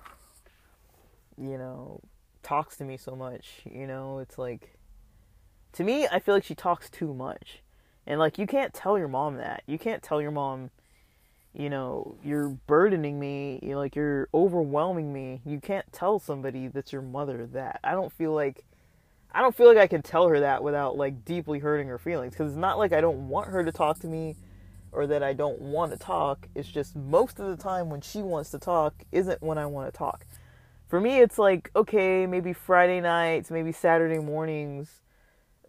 you know talks to me so much you know it's like to me i feel like she talks too much. And like you can't tell your mom that. You can't tell your mom you know you're burdening me you like you're overwhelming me. You can't tell somebody that's your mother that. I don't feel like I don't feel like I can tell her that without like deeply hurting her feelings because it's not like I don't want her to talk to me or that I don't want to talk. It's just most of the time when she wants to talk isn't when I want to talk. For me, it's like, okay, maybe Friday nights, maybe Saturday mornings,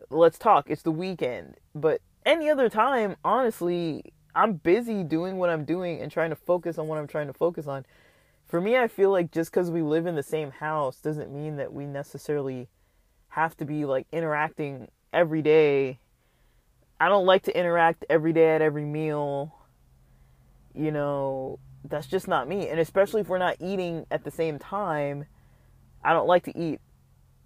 let's talk. It's the weekend. But any other time, honestly, I'm busy doing what I'm doing and trying to focus on what I'm trying to focus on. For me, I feel like just because we live in the same house doesn't mean that we necessarily have to be like interacting every day. I don't like to interact every day at every meal. You know, that's just not me. And especially if we're not eating at the same time, I don't like to eat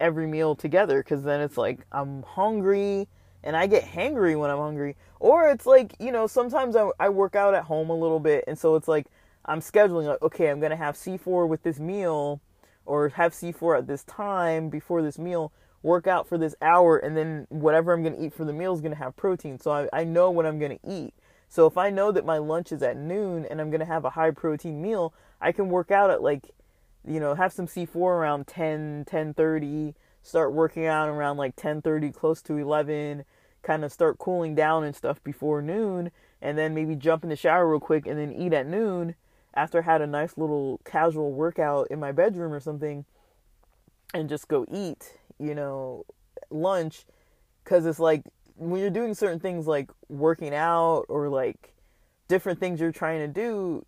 every meal together because then it's like I'm hungry and I get hangry when I'm hungry. Or it's like, you know, sometimes I, I work out at home a little bit. And so it's like I'm scheduling, like, okay, I'm going to have C4 with this meal or have C4 at this time before this meal work out for this hour, and then whatever I'm going to eat for the meal is going to have protein. So I, I know what I'm going to eat. So if I know that my lunch is at noon and I'm going to have a high protein meal, I can work out at like, you know, have some C4 around 10, 10:30, start working out around like 10:30, close to 11, kind of start cooling down and stuff before noon, and then maybe jump in the shower real quick and then eat at noon after I had a nice little casual workout in my bedroom or something and just go eat you know, lunch because it's like when you're doing certain things like working out or like different things you're trying to do,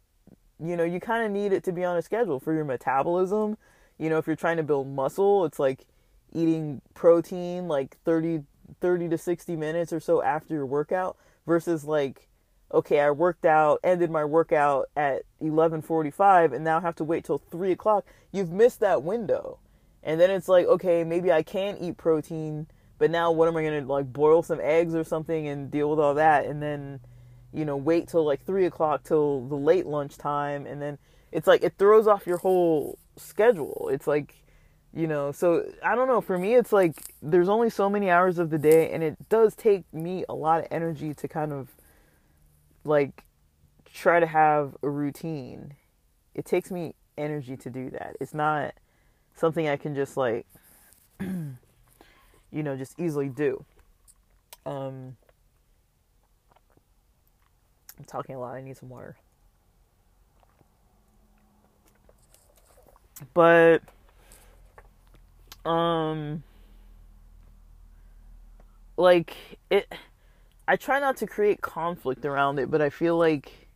you know, you kind of need it to be on a schedule for your metabolism. You know, if you're trying to build muscle, it's like eating protein like 30 30 to 60 minutes or so after your workout versus like okay i worked out ended my workout at 11.45 and now have to wait till 3 o'clock you've missed that window and then it's like, okay, maybe I can eat protein, but now what am I gonna like boil some eggs or something and deal with all that, and then you know wait till like three o'clock till the late lunch time, and then it's like it throws off your whole schedule. It's like you know, so I don't know. For me, it's like there's only so many hours of the day, and it does take me a lot of energy to kind of like try to have a routine. It takes me energy to do that. It's not something I can just like, you know, just easily do. Um, I'm talking a lot. I need some water. But, um, like it, I try not to create conflict around it, but I feel like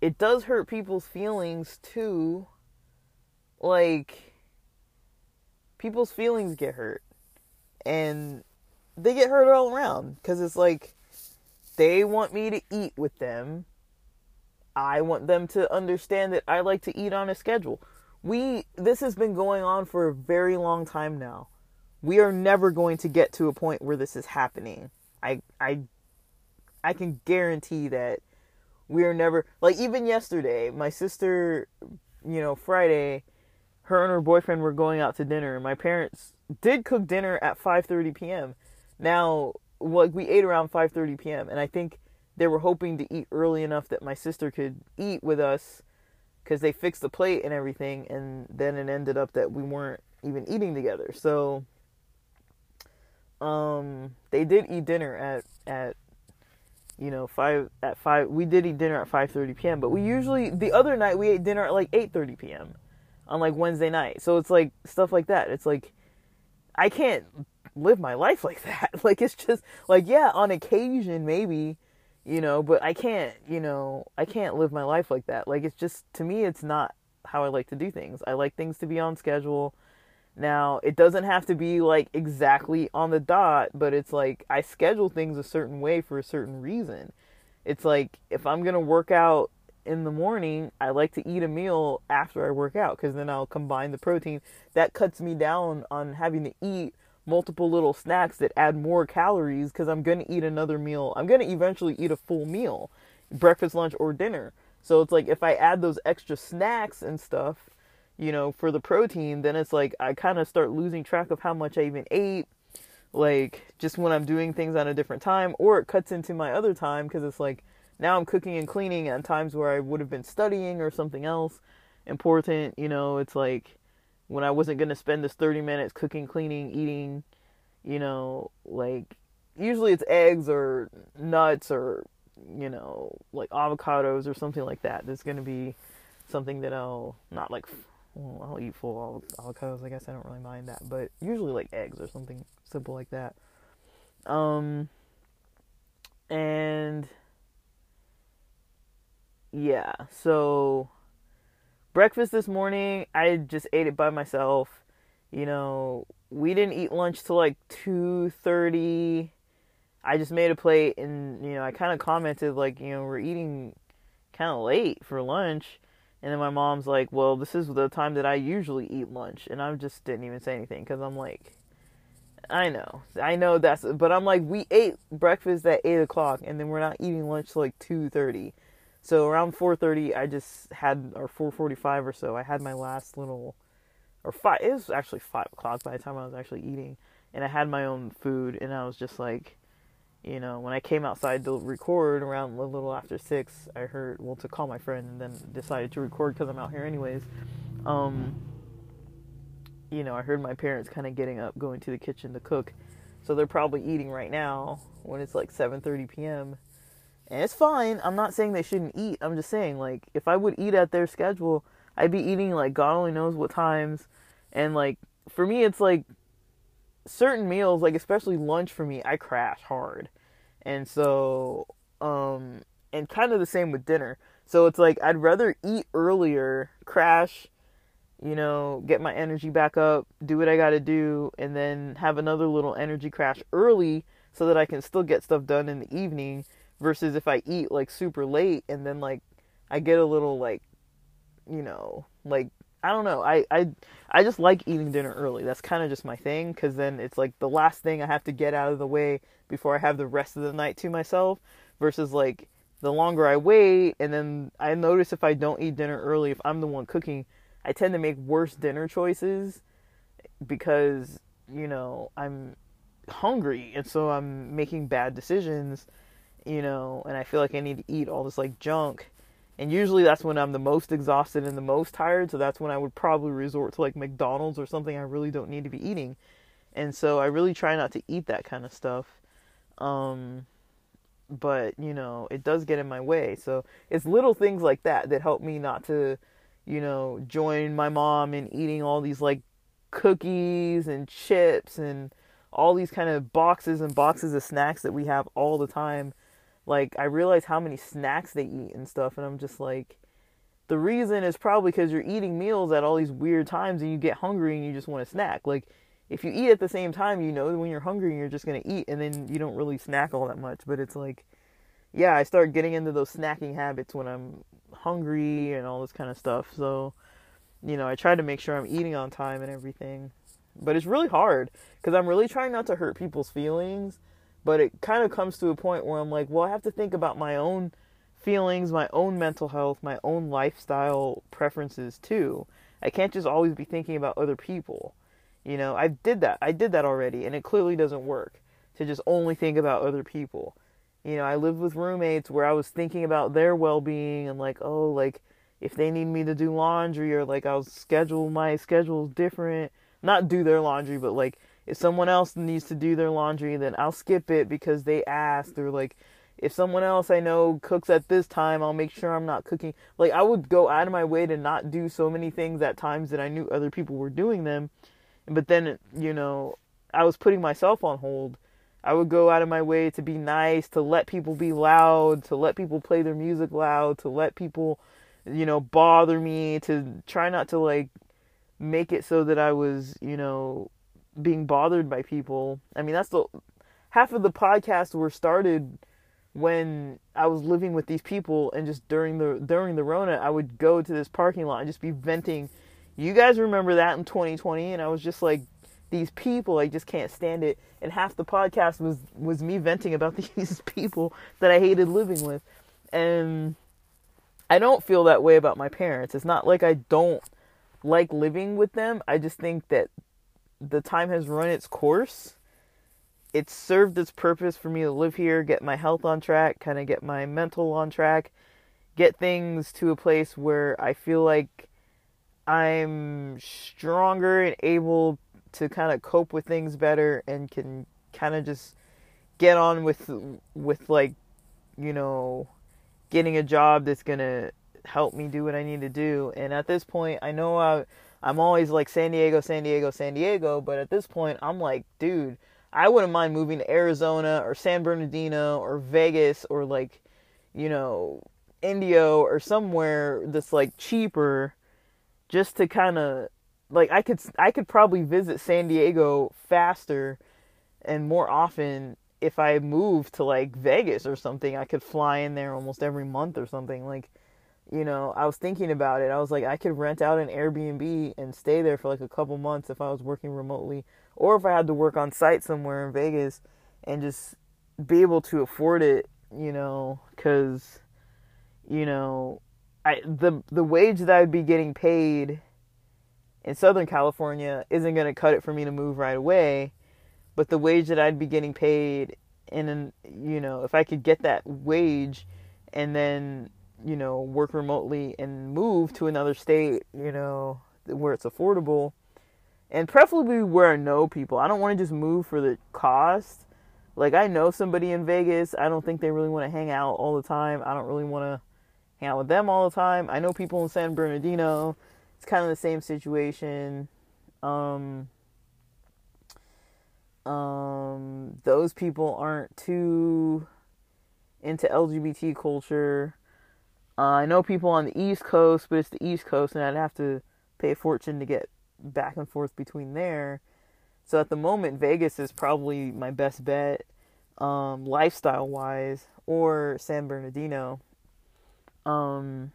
it does hurt people's feelings too. Like, people's feelings get hurt. And they get hurt all around because it's like they want me to eat with them. I want them to understand that I like to eat on a schedule. We this has been going on for a very long time now. We are never going to get to a point where this is happening. I I I can guarantee that we are never like even yesterday, my sister, you know, Friday her and her boyfriend were going out to dinner. And my parents did cook dinner at 5:30 p.m. Now, like we ate around 5:30 p.m. and I think they were hoping to eat early enough that my sister could eat with us cuz they fixed the plate and everything and then it ended up that we weren't even eating together. So um they did eat dinner at at you know 5 at 5 we did eat dinner at 5:30 p.m. but we usually the other night we ate dinner at like 8:30 p.m on like Wednesday night. So it's like stuff like that. It's like I can't live my life like that. Like it's just like yeah, on occasion maybe, you know, but I can't, you know, I can't live my life like that. Like it's just to me it's not how I like to do things. I like things to be on schedule. Now, it doesn't have to be like exactly on the dot, but it's like I schedule things a certain way for a certain reason. It's like if I'm going to work out in the morning, I like to eat a meal after I work out because then I'll combine the protein. That cuts me down on having to eat multiple little snacks that add more calories because I'm going to eat another meal. I'm going to eventually eat a full meal, breakfast, lunch, or dinner. So it's like if I add those extra snacks and stuff, you know, for the protein, then it's like I kind of start losing track of how much I even ate. Like just when I'm doing things on a different time, or it cuts into my other time because it's like now I'm cooking and cleaning at times where I would have been studying or something else important. You know, it's like when I wasn't going to spend this 30 minutes cooking, cleaning, eating, you know, like usually it's eggs or nuts or, you know, like avocados or something like that. There's going to be something that I'll not like, well, I'll eat full avocados. I guess I don't really mind that, but usually like eggs or something simple like that. Um, and yeah, so breakfast this morning, I just ate it by myself. You know, we didn't eat lunch till like 2:30. I just made a plate and you know, I kind of commented like, you know, we're eating kind of late for lunch. And then my mom's like, "Well, this is the time that I usually eat lunch." And I just didn't even say anything cuz I'm like I know. I know that's but I'm like we ate breakfast at 8 o'clock and then we're not eating lunch till like 2:30. So around 4:30, I just had, or 4:45 or so, I had my last little, or five. It was actually five o'clock by the time I was actually eating, and I had my own food, and I was just like, you know, when I came outside to record around a little after six, I heard well to call my friend, and then decided to record because I'm out here anyways. Um, you know, I heard my parents kind of getting up, going to the kitchen to cook, so they're probably eating right now when it's like 7:30 p.m and it's fine. I'm not saying they shouldn't eat. I'm just saying, like, if I would eat at their schedule, I'd be eating, like, God only knows what times. And, like, for me, it's like certain meals, like, especially lunch for me, I crash hard. And so, um, and kind of the same with dinner. So it's like, I'd rather eat earlier, crash, you know, get my energy back up, do what I gotta do, and then have another little energy crash early so that I can still get stuff done in the evening versus if I eat like super late and then like I get a little like you know like I don't know. I I I just like eating dinner early. That's kind of just my thing cuz then it's like the last thing I have to get out of the way before I have the rest of the night to myself versus like the longer I wait and then I notice if I don't eat dinner early if I'm the one cooking I tend to make worse dinner choices because you know I'm hungry and so I'm making bad decisions you know, and I feel like I need to eat all this like junk. And usually that's when I'm the most exhausted and the most tired, so that's when I would probably resort to like McDonald's or something I really don't need to be eating. And so I really try not to eat that kind of stuff. Um but, you know, it does get in my way. So it's little things like that that help me not to, you know, join my mom in eating all these like cookies and chips and all these kind of boxes and boxes of snacks that we have all the time like I realize how many snacks they eat and stuff, and I'm just like, the reason is probably because you're eating meals at all these weird times and you get hungry and you just want to snack. Like if you eat at the same time, you know when you're hungry you're just gonna eat, and then you don't really snack all that much. But it's like, yeah, I start getting into those snacking habits when I'm hungry and all this kind of stuff. So, you know, I try to make sure I'm eating on time and everything. But it's really hard because I'm really trying not to hurt people's feelings but it kind of comes to a point where I'm like, well, I have to think about my own feelings, my own mental health, my own lifestyle preferences too. I can't just always be thinking about other people. You know, I did that. I did that already, and it clearly doesn't work to just only think about other people. You know, I lived with roommates where I was thinking about their well being and like, oh, like if they need me to do laundry or like I'll schedule my schedule's different. Not do their laundry, but like if someone else needs to do their laundry, then I'll skip it because they asked or like if someone else I know cooks at this time, I'll make sure I'm not cooking. Like I would go out of my way to not do so many things at times that I knew other people were doing them. But then, you know, I was putting myself on hold. I would go out of my way to be nice, to let people be loud, to let people play their music loud, to let people, you know, bother me, to try not to like make it so that I was, you know, being bothered by people. I mean, that's the half of the podcasts were started when I was living with these people and just during the during the Rona, I would go to this parking lot and just be venting. You guys remember that in 2020 and I was just like these people, I just can't stand it. And half the podcast was was me venting about these people that I hated living with. And I don't feel that way about my parents. It's not like I don't like living with them. I just think that the time has run its course it's served its purpose for me to live here, get my health on track, kind of get my mental on track, get things to a place where I feel like I'm stronger and able to kind of cope with things better and can kind of just get on with with like you know getting a job that's going to help me do what I need to do. And at this point, I know I I'm always like San Diego, San Diego, San Diego, but at this point, I'm like, dude, I wouldn't mind moving to Arizona or San Bernardino or Vegas or like, you know, Indio or somewhere that's like cheaper just to kind of like I could I could probably visit San Diego faster and more often if I moved to like Vegas or something. I could fly in there almost every month or something like you know, I was thinking about it. I was like, I could rent out an Airbnb and stay there for like a couple months if I was working remotely, or if I had to work on site somewhere in Vegas and just be able to afford it, you know, because, you know, I the the wage that I'd be getting paid in Southern California isn't going to cut it for me to move right away, but the wage that I'd be getting paid in an, you know, if I could get that wage and then you know, work remotely and move to another state, you know, where it's affordable. And preferably where I know people. I don't want to just move for the cost. Like, I know somebody in Vegas. I don't think they really want to hang out all the time. I don't really want to hang out with them all the time. I know people in San Bernardino. It's kind of the same situation. Um, um, those people aren't too into LGBT culture. Uh, I know people on the East Coast, but it's the East Coast, and I'd have to pay a fortune to get back and forth between there. So at the moment, Vegas is probably my best bet, um, lifestyle wise, or San Bernardino, um,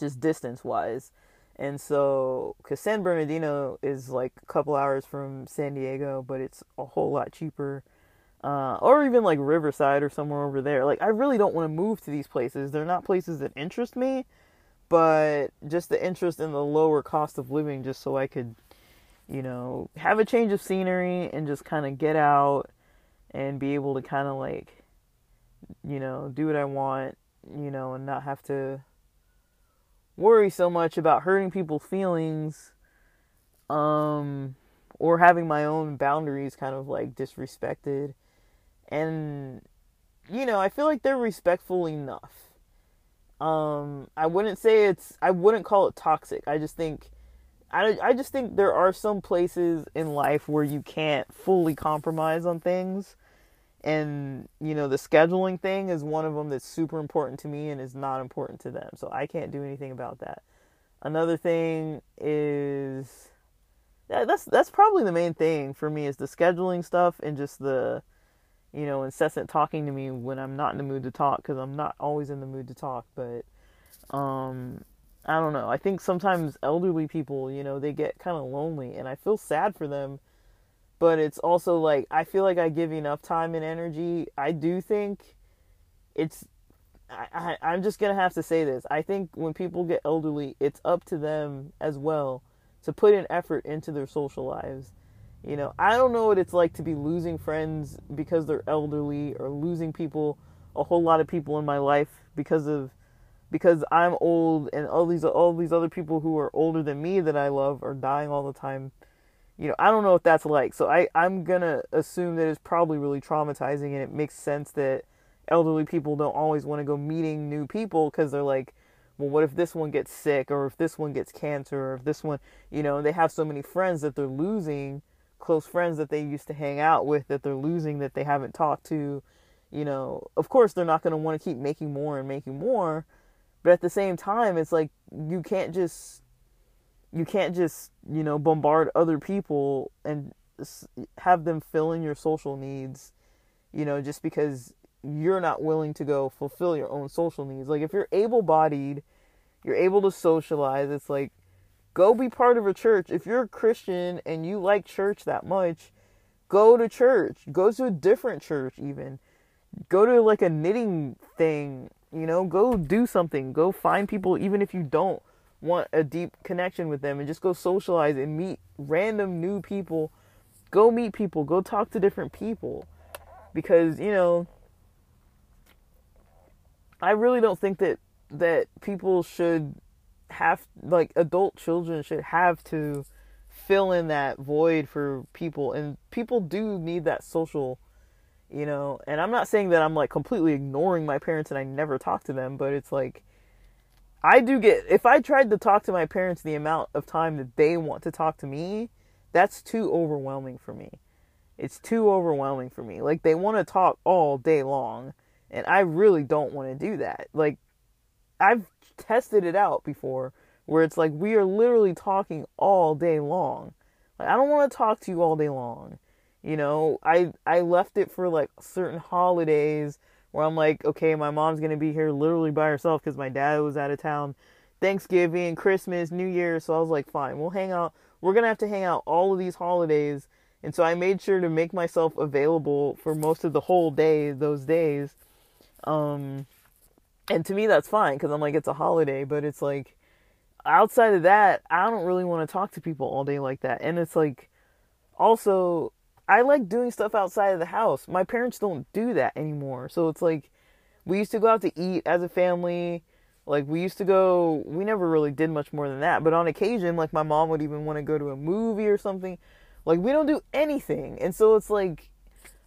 just distance wise. And so, because San Bernardino is like a couple hours from San Diego, but it's a whole lot cheaper uh, or even like Riverside or somewhere over there. Like, I really don't want to move to these places. They're not places that interest me, but just the interest in the lower cost of living, just so I could, you know, have a change of scenery and just kind of get out and be able to kind of like, you know, do what I want, you know, and not have to worry so much about hurting people's feelings. Um, or having my own boundaries kind of like disrespected and you know, I feel like they're respectful enough. Um, I wouldn't say it's I wouldn't call it toxic. I just think I I just think there are some places in life where you can't fully compromise on things. And you know, the scheduling thing is one of them that's super important to me and is not important to them. So I can't do anything about that. Another thing is that's that's probably the main thing for me is the scheduling stuff and just the you know, incessant talking to me when I'm not in the mood to talk because I'm not always in the mood to talk. But um, I don't know. I think sometimes elderly people, you know, they get kind of lonely, and I feel sad for them. But it's also like I feel like I give enough time and energy. I do think it's. I, I, I'm just gonna have to say this. I think when people get elderly, it's up to them as well to put an effort into their social lives you know, I don't know what it's like to be losing friends because they're elderly or losing people, a whole lot of people in my life because of because I'm old and all these all these other people who are older than me that I love are dying all the time. You know, I don't know what that's like. So I I'm going to assume that it's probably really traumatizing and it makes sense that elderly people don't always want to go meeting new people cuz they're like well, what if this one gets sick or if this one gets cancer or if this one, you know, they have so many friends that they're losing close friends that they used to hang out with that they're losing that they haven't talked to you know of course they're not going to want to keep making more and making more but at the same time it's like you can't just you can't just you know bombard other people and have them fill in your social needs you know just because you're not willing to go fulfill your own social needs. Like if you're able-bodied, you're able to socialize. It's like go be part of a church. If you're a Christian and you like church that much, go to church. Go to a different church even. Go to like a knitting thing, you know, go do something. Go find people even if you don't want a deep connection with them and just go socialize and meet random new people. Go meet people, go talk to different people. Because, you know, I really don't think that that people should have like adult children should have to fill in that void for people and people do need that social you know and i'm not saying that i'm like completely ignoring my parents and i never talk to them but it's like i do get if i tried to talk to my parents the amount of time that they want to talk to me that's too overwhelming for me. It's too overwhelming for me. Like they want to talk all day long and i really don't want to do that. Like i've tested it out before where it's like we are literally talking all day long. Like I don't want to talk to you all day long. You know, I I left it for like certain holidays where I'm like, okay, my mom's going to be here literally by herself cuz my dad was out of town. Thanksgiving, Christmas, New Year, so I was like, fine, we'll hang out. We're going to have to hang out all of these holidays. And so I made sure to make myself available for most of the whole day those days. Um and to me that's fine because i'm like it's a holiday but it's like outside of that i don't really want to talk to people all day like that and it's like also i like doing stuff outside of the house. My parents don't do that anymore so it's like we used to go out to eat as a family like we used to go we never really did much more than that but on occasion like my mom would even want to go to a movie or something like we don't do anything and so it's like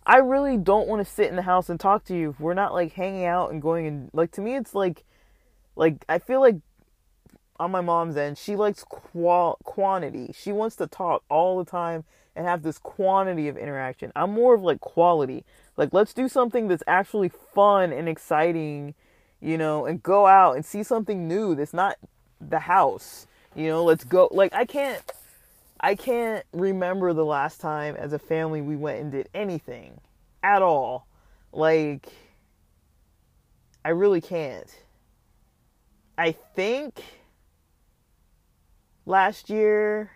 I really don't want to sit in the house and talk to you if we're not like hanging out and going and like to me it's like like I feel like on my mom's end she likes qual- quantity. She wants to talk all the time and have this quantity of interaction. I'm more of like quality. Like let's do something that's actually fun and exciting, you know, and go out and see something new that's not the house. You know, let's go like I can't I can't remember the last time as a family we went and did anything at all. Like, I really can't. I think last year,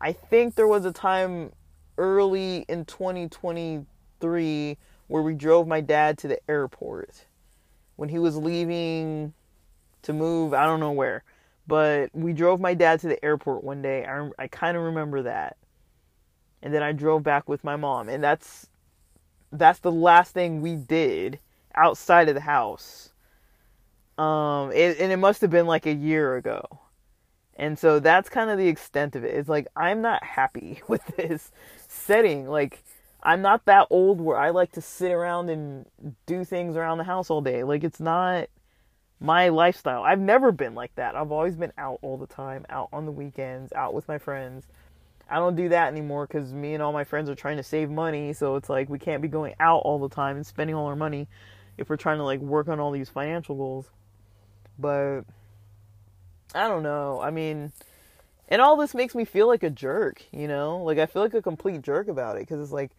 I think there was a time early in 2023 where we drove my dad to the airport when he was leaving to move, I don't know where. But we drove my dad to the airport one day. I, I kind of remember that. And then I drove back with my mom. And that's that's the last thing we did outside of the house. Um, it, and it must have been like a year ago. And so that's kind of the extent of it. It's like I'm not happy with this setting. Like I'm not that old where I like to sit around and do things around the house all day. Like it's not my lifestyle. I've never been like that. I've always been out all the time, out on the weekends, out with my friends. I don't do that anymore because me and all my friends are trying to save money. So it's like we can't be going out all the time and spending all our money if we're trying to like work on all these financial goals. But I don't know. I mean, and all this makes me feel like a jerk, you know? Like I feel like a complete jerk about it because it's like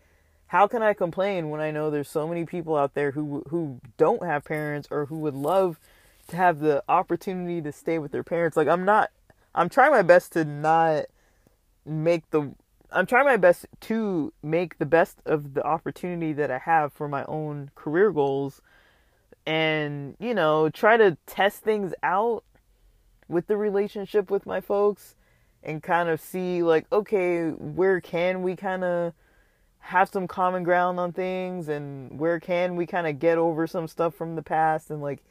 how can I complain when I know there's so many people out there who who don't have parents or who would love to have the opportunity to stay with their parents. Like I'm not I'm trying my best to not make the I'm trying my best to make the best of the opportunity that I have for my own career goals and, you know, try to test things out with the relationship with my folks and kind of see like okay, where can we kind of have some common ground on things and where can we kind of get over some stuff from the past and like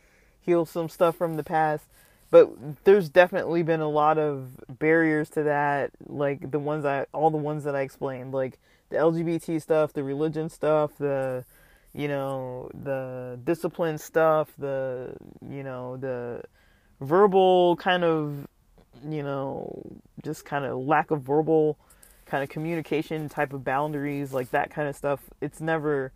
heal some stuff from the past. But there's definitely been a lot of barriers to that, like the ones I, all the ones that I explained, like the LGBT stuff, the religion stuff, the, you know, the discipline stuff, the, you know, the verbal kind of, you know, just kind of lack of verbal kind of communication type of boundaries, like that kind of stuff. It's never,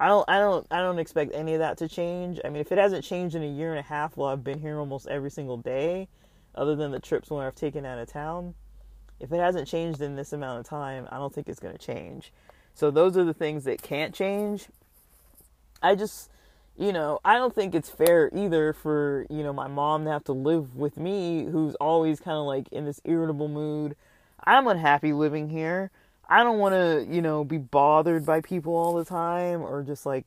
I don't I don't I don't expect any of that to change. I mean, if it hasn't changed in a year and a half while I've been here almost every single day, other than the trips when I've taken out of town, if it hasn't changed in this amount of time, I don't think it's going to change. So those are the things that can't change. I just, you know, I don't think it's fair either for, you know, my mom to have to live with me who's always kind of like in this irritable mood. I'm unhappy living here. I don't want to, you know, be bothered by people all the time or just like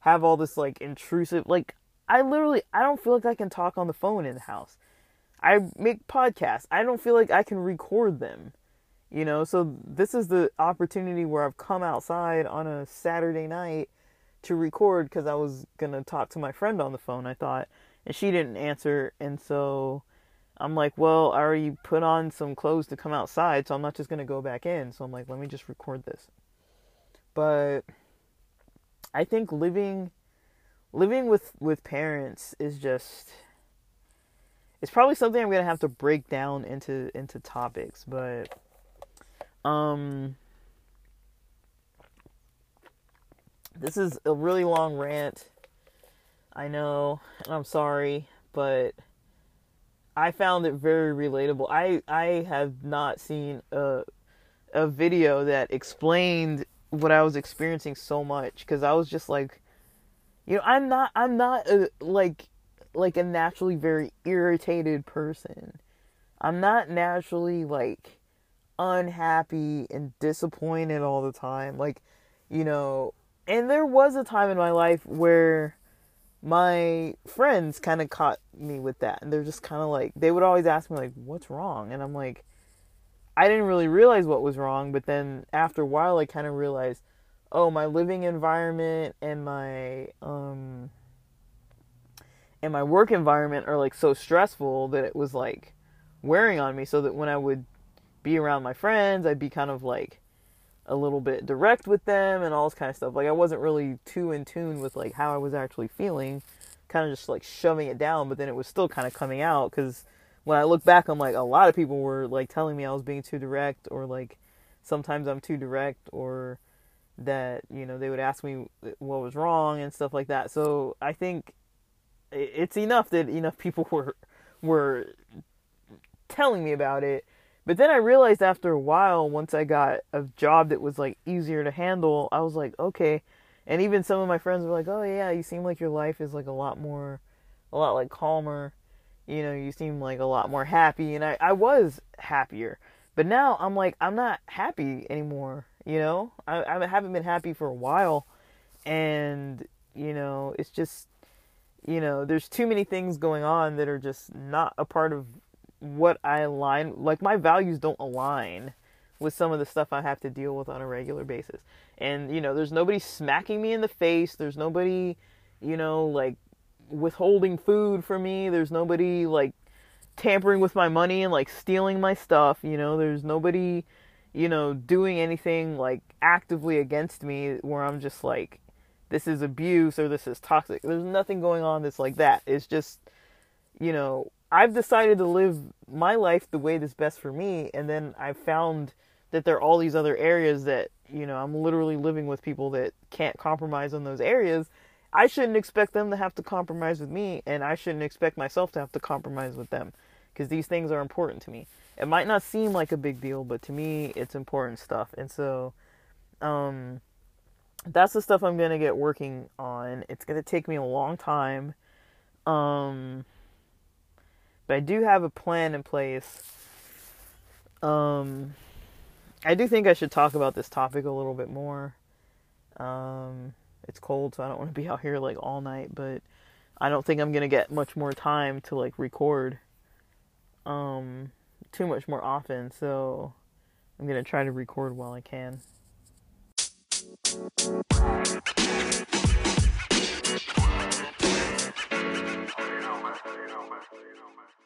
have all this like intrusive like I literally I don't feel like I can talk on the phone in the house. I make podcasts. I don't feel like I can record them. You know, so this is the opportunity where I've come outside on a Saturday night to record because I was going to talk to my friend on the phone, I thought, and she didn't answer. And so I'm like, well, I already put on some clothes to come outside, so I'm not just going to go back in. So I'm like, let me just record this. But I think living living with with parents is just it's probably something I'm gonna have to break down into into topics, but um this is a really long rant. I know, and I'm sorry, but I found it very relatable. I I have not seen a a video that explained what I was experiencing so much because I was just like, you know, I'm not I'm not a, like like a naturally very irritated person. I'm not naturally like unhappy and disappointed all the time. Like, you know, and there was a time in my life where my friends kind of caught me with that. And they're just kind of like, they would always ask me, like, what's wrong? And I'm like, I didn't really realize what was wrong. But then after a while, I kind of realized, oh, my living environment and my, um, and my work environment are like so stressful that it was like wearing on me so that when I would be around my friends, I'd be kind of like a little bit direct with them and all this kind of stuff. Like I wasn't really too in tune with like how I was actually feeling, kind of just like shoving it down, but then it was still kind of coming out cuz when I look back I'm like a lot of people were like telling me I was being too direct or like sometimes I'm too direct or that, you know, they would ask me what was wrong and stuff like that. So I think it's enough that enough people were were telling me about it. But then I realized after a while, once I got a job that was like easier to handle, I was like, okay. And even some of my friends were like, oh yeah, you seem like your life is like a lot more, a lot like calmer. You know, you seem like a lot more happy. And I, I was happier. But now I'm like, I'm not happy anymore. You know, I, I haven't been happy for a while. And, you know, it's just, you know, there's too many things going on that are just not a part of what I align like my values don't align with some of the stuff I have to deal with on a regular basis. And you know, there's nobody smacking me in the face, there's nobody, you know, like withholding food from me, there's nobody like tampering with my money and like stealing my stuff, you know, there's nobody, you know, doing anything like actively against me where I'm just like this is abuse or this is toxic. There's nothing going on that's like that. It's just, you know, I've decided to live my life the way that's best for me, and then I've found that there are all these other areas that, you know, I'm literally living with people that can't compromise on those areas. I shouldn't expect them to have to compromise with me, and I shouldn't expect myself to have to compromise with them because these things are important to me. It might not seem like a big deal, but to me, it's important stuff. And so, um, that's the stuff I'm gonna get working on. It's gonna take me a long time. Um but I do have a plan in place. Um I do think I should talk about this topic a little bit more. Um it's cold so I don't want to be out here like all night, but I don't think I'm gonna get much more time to like record um too much more often, so I'm gonna try to record while I can. just so you know, man.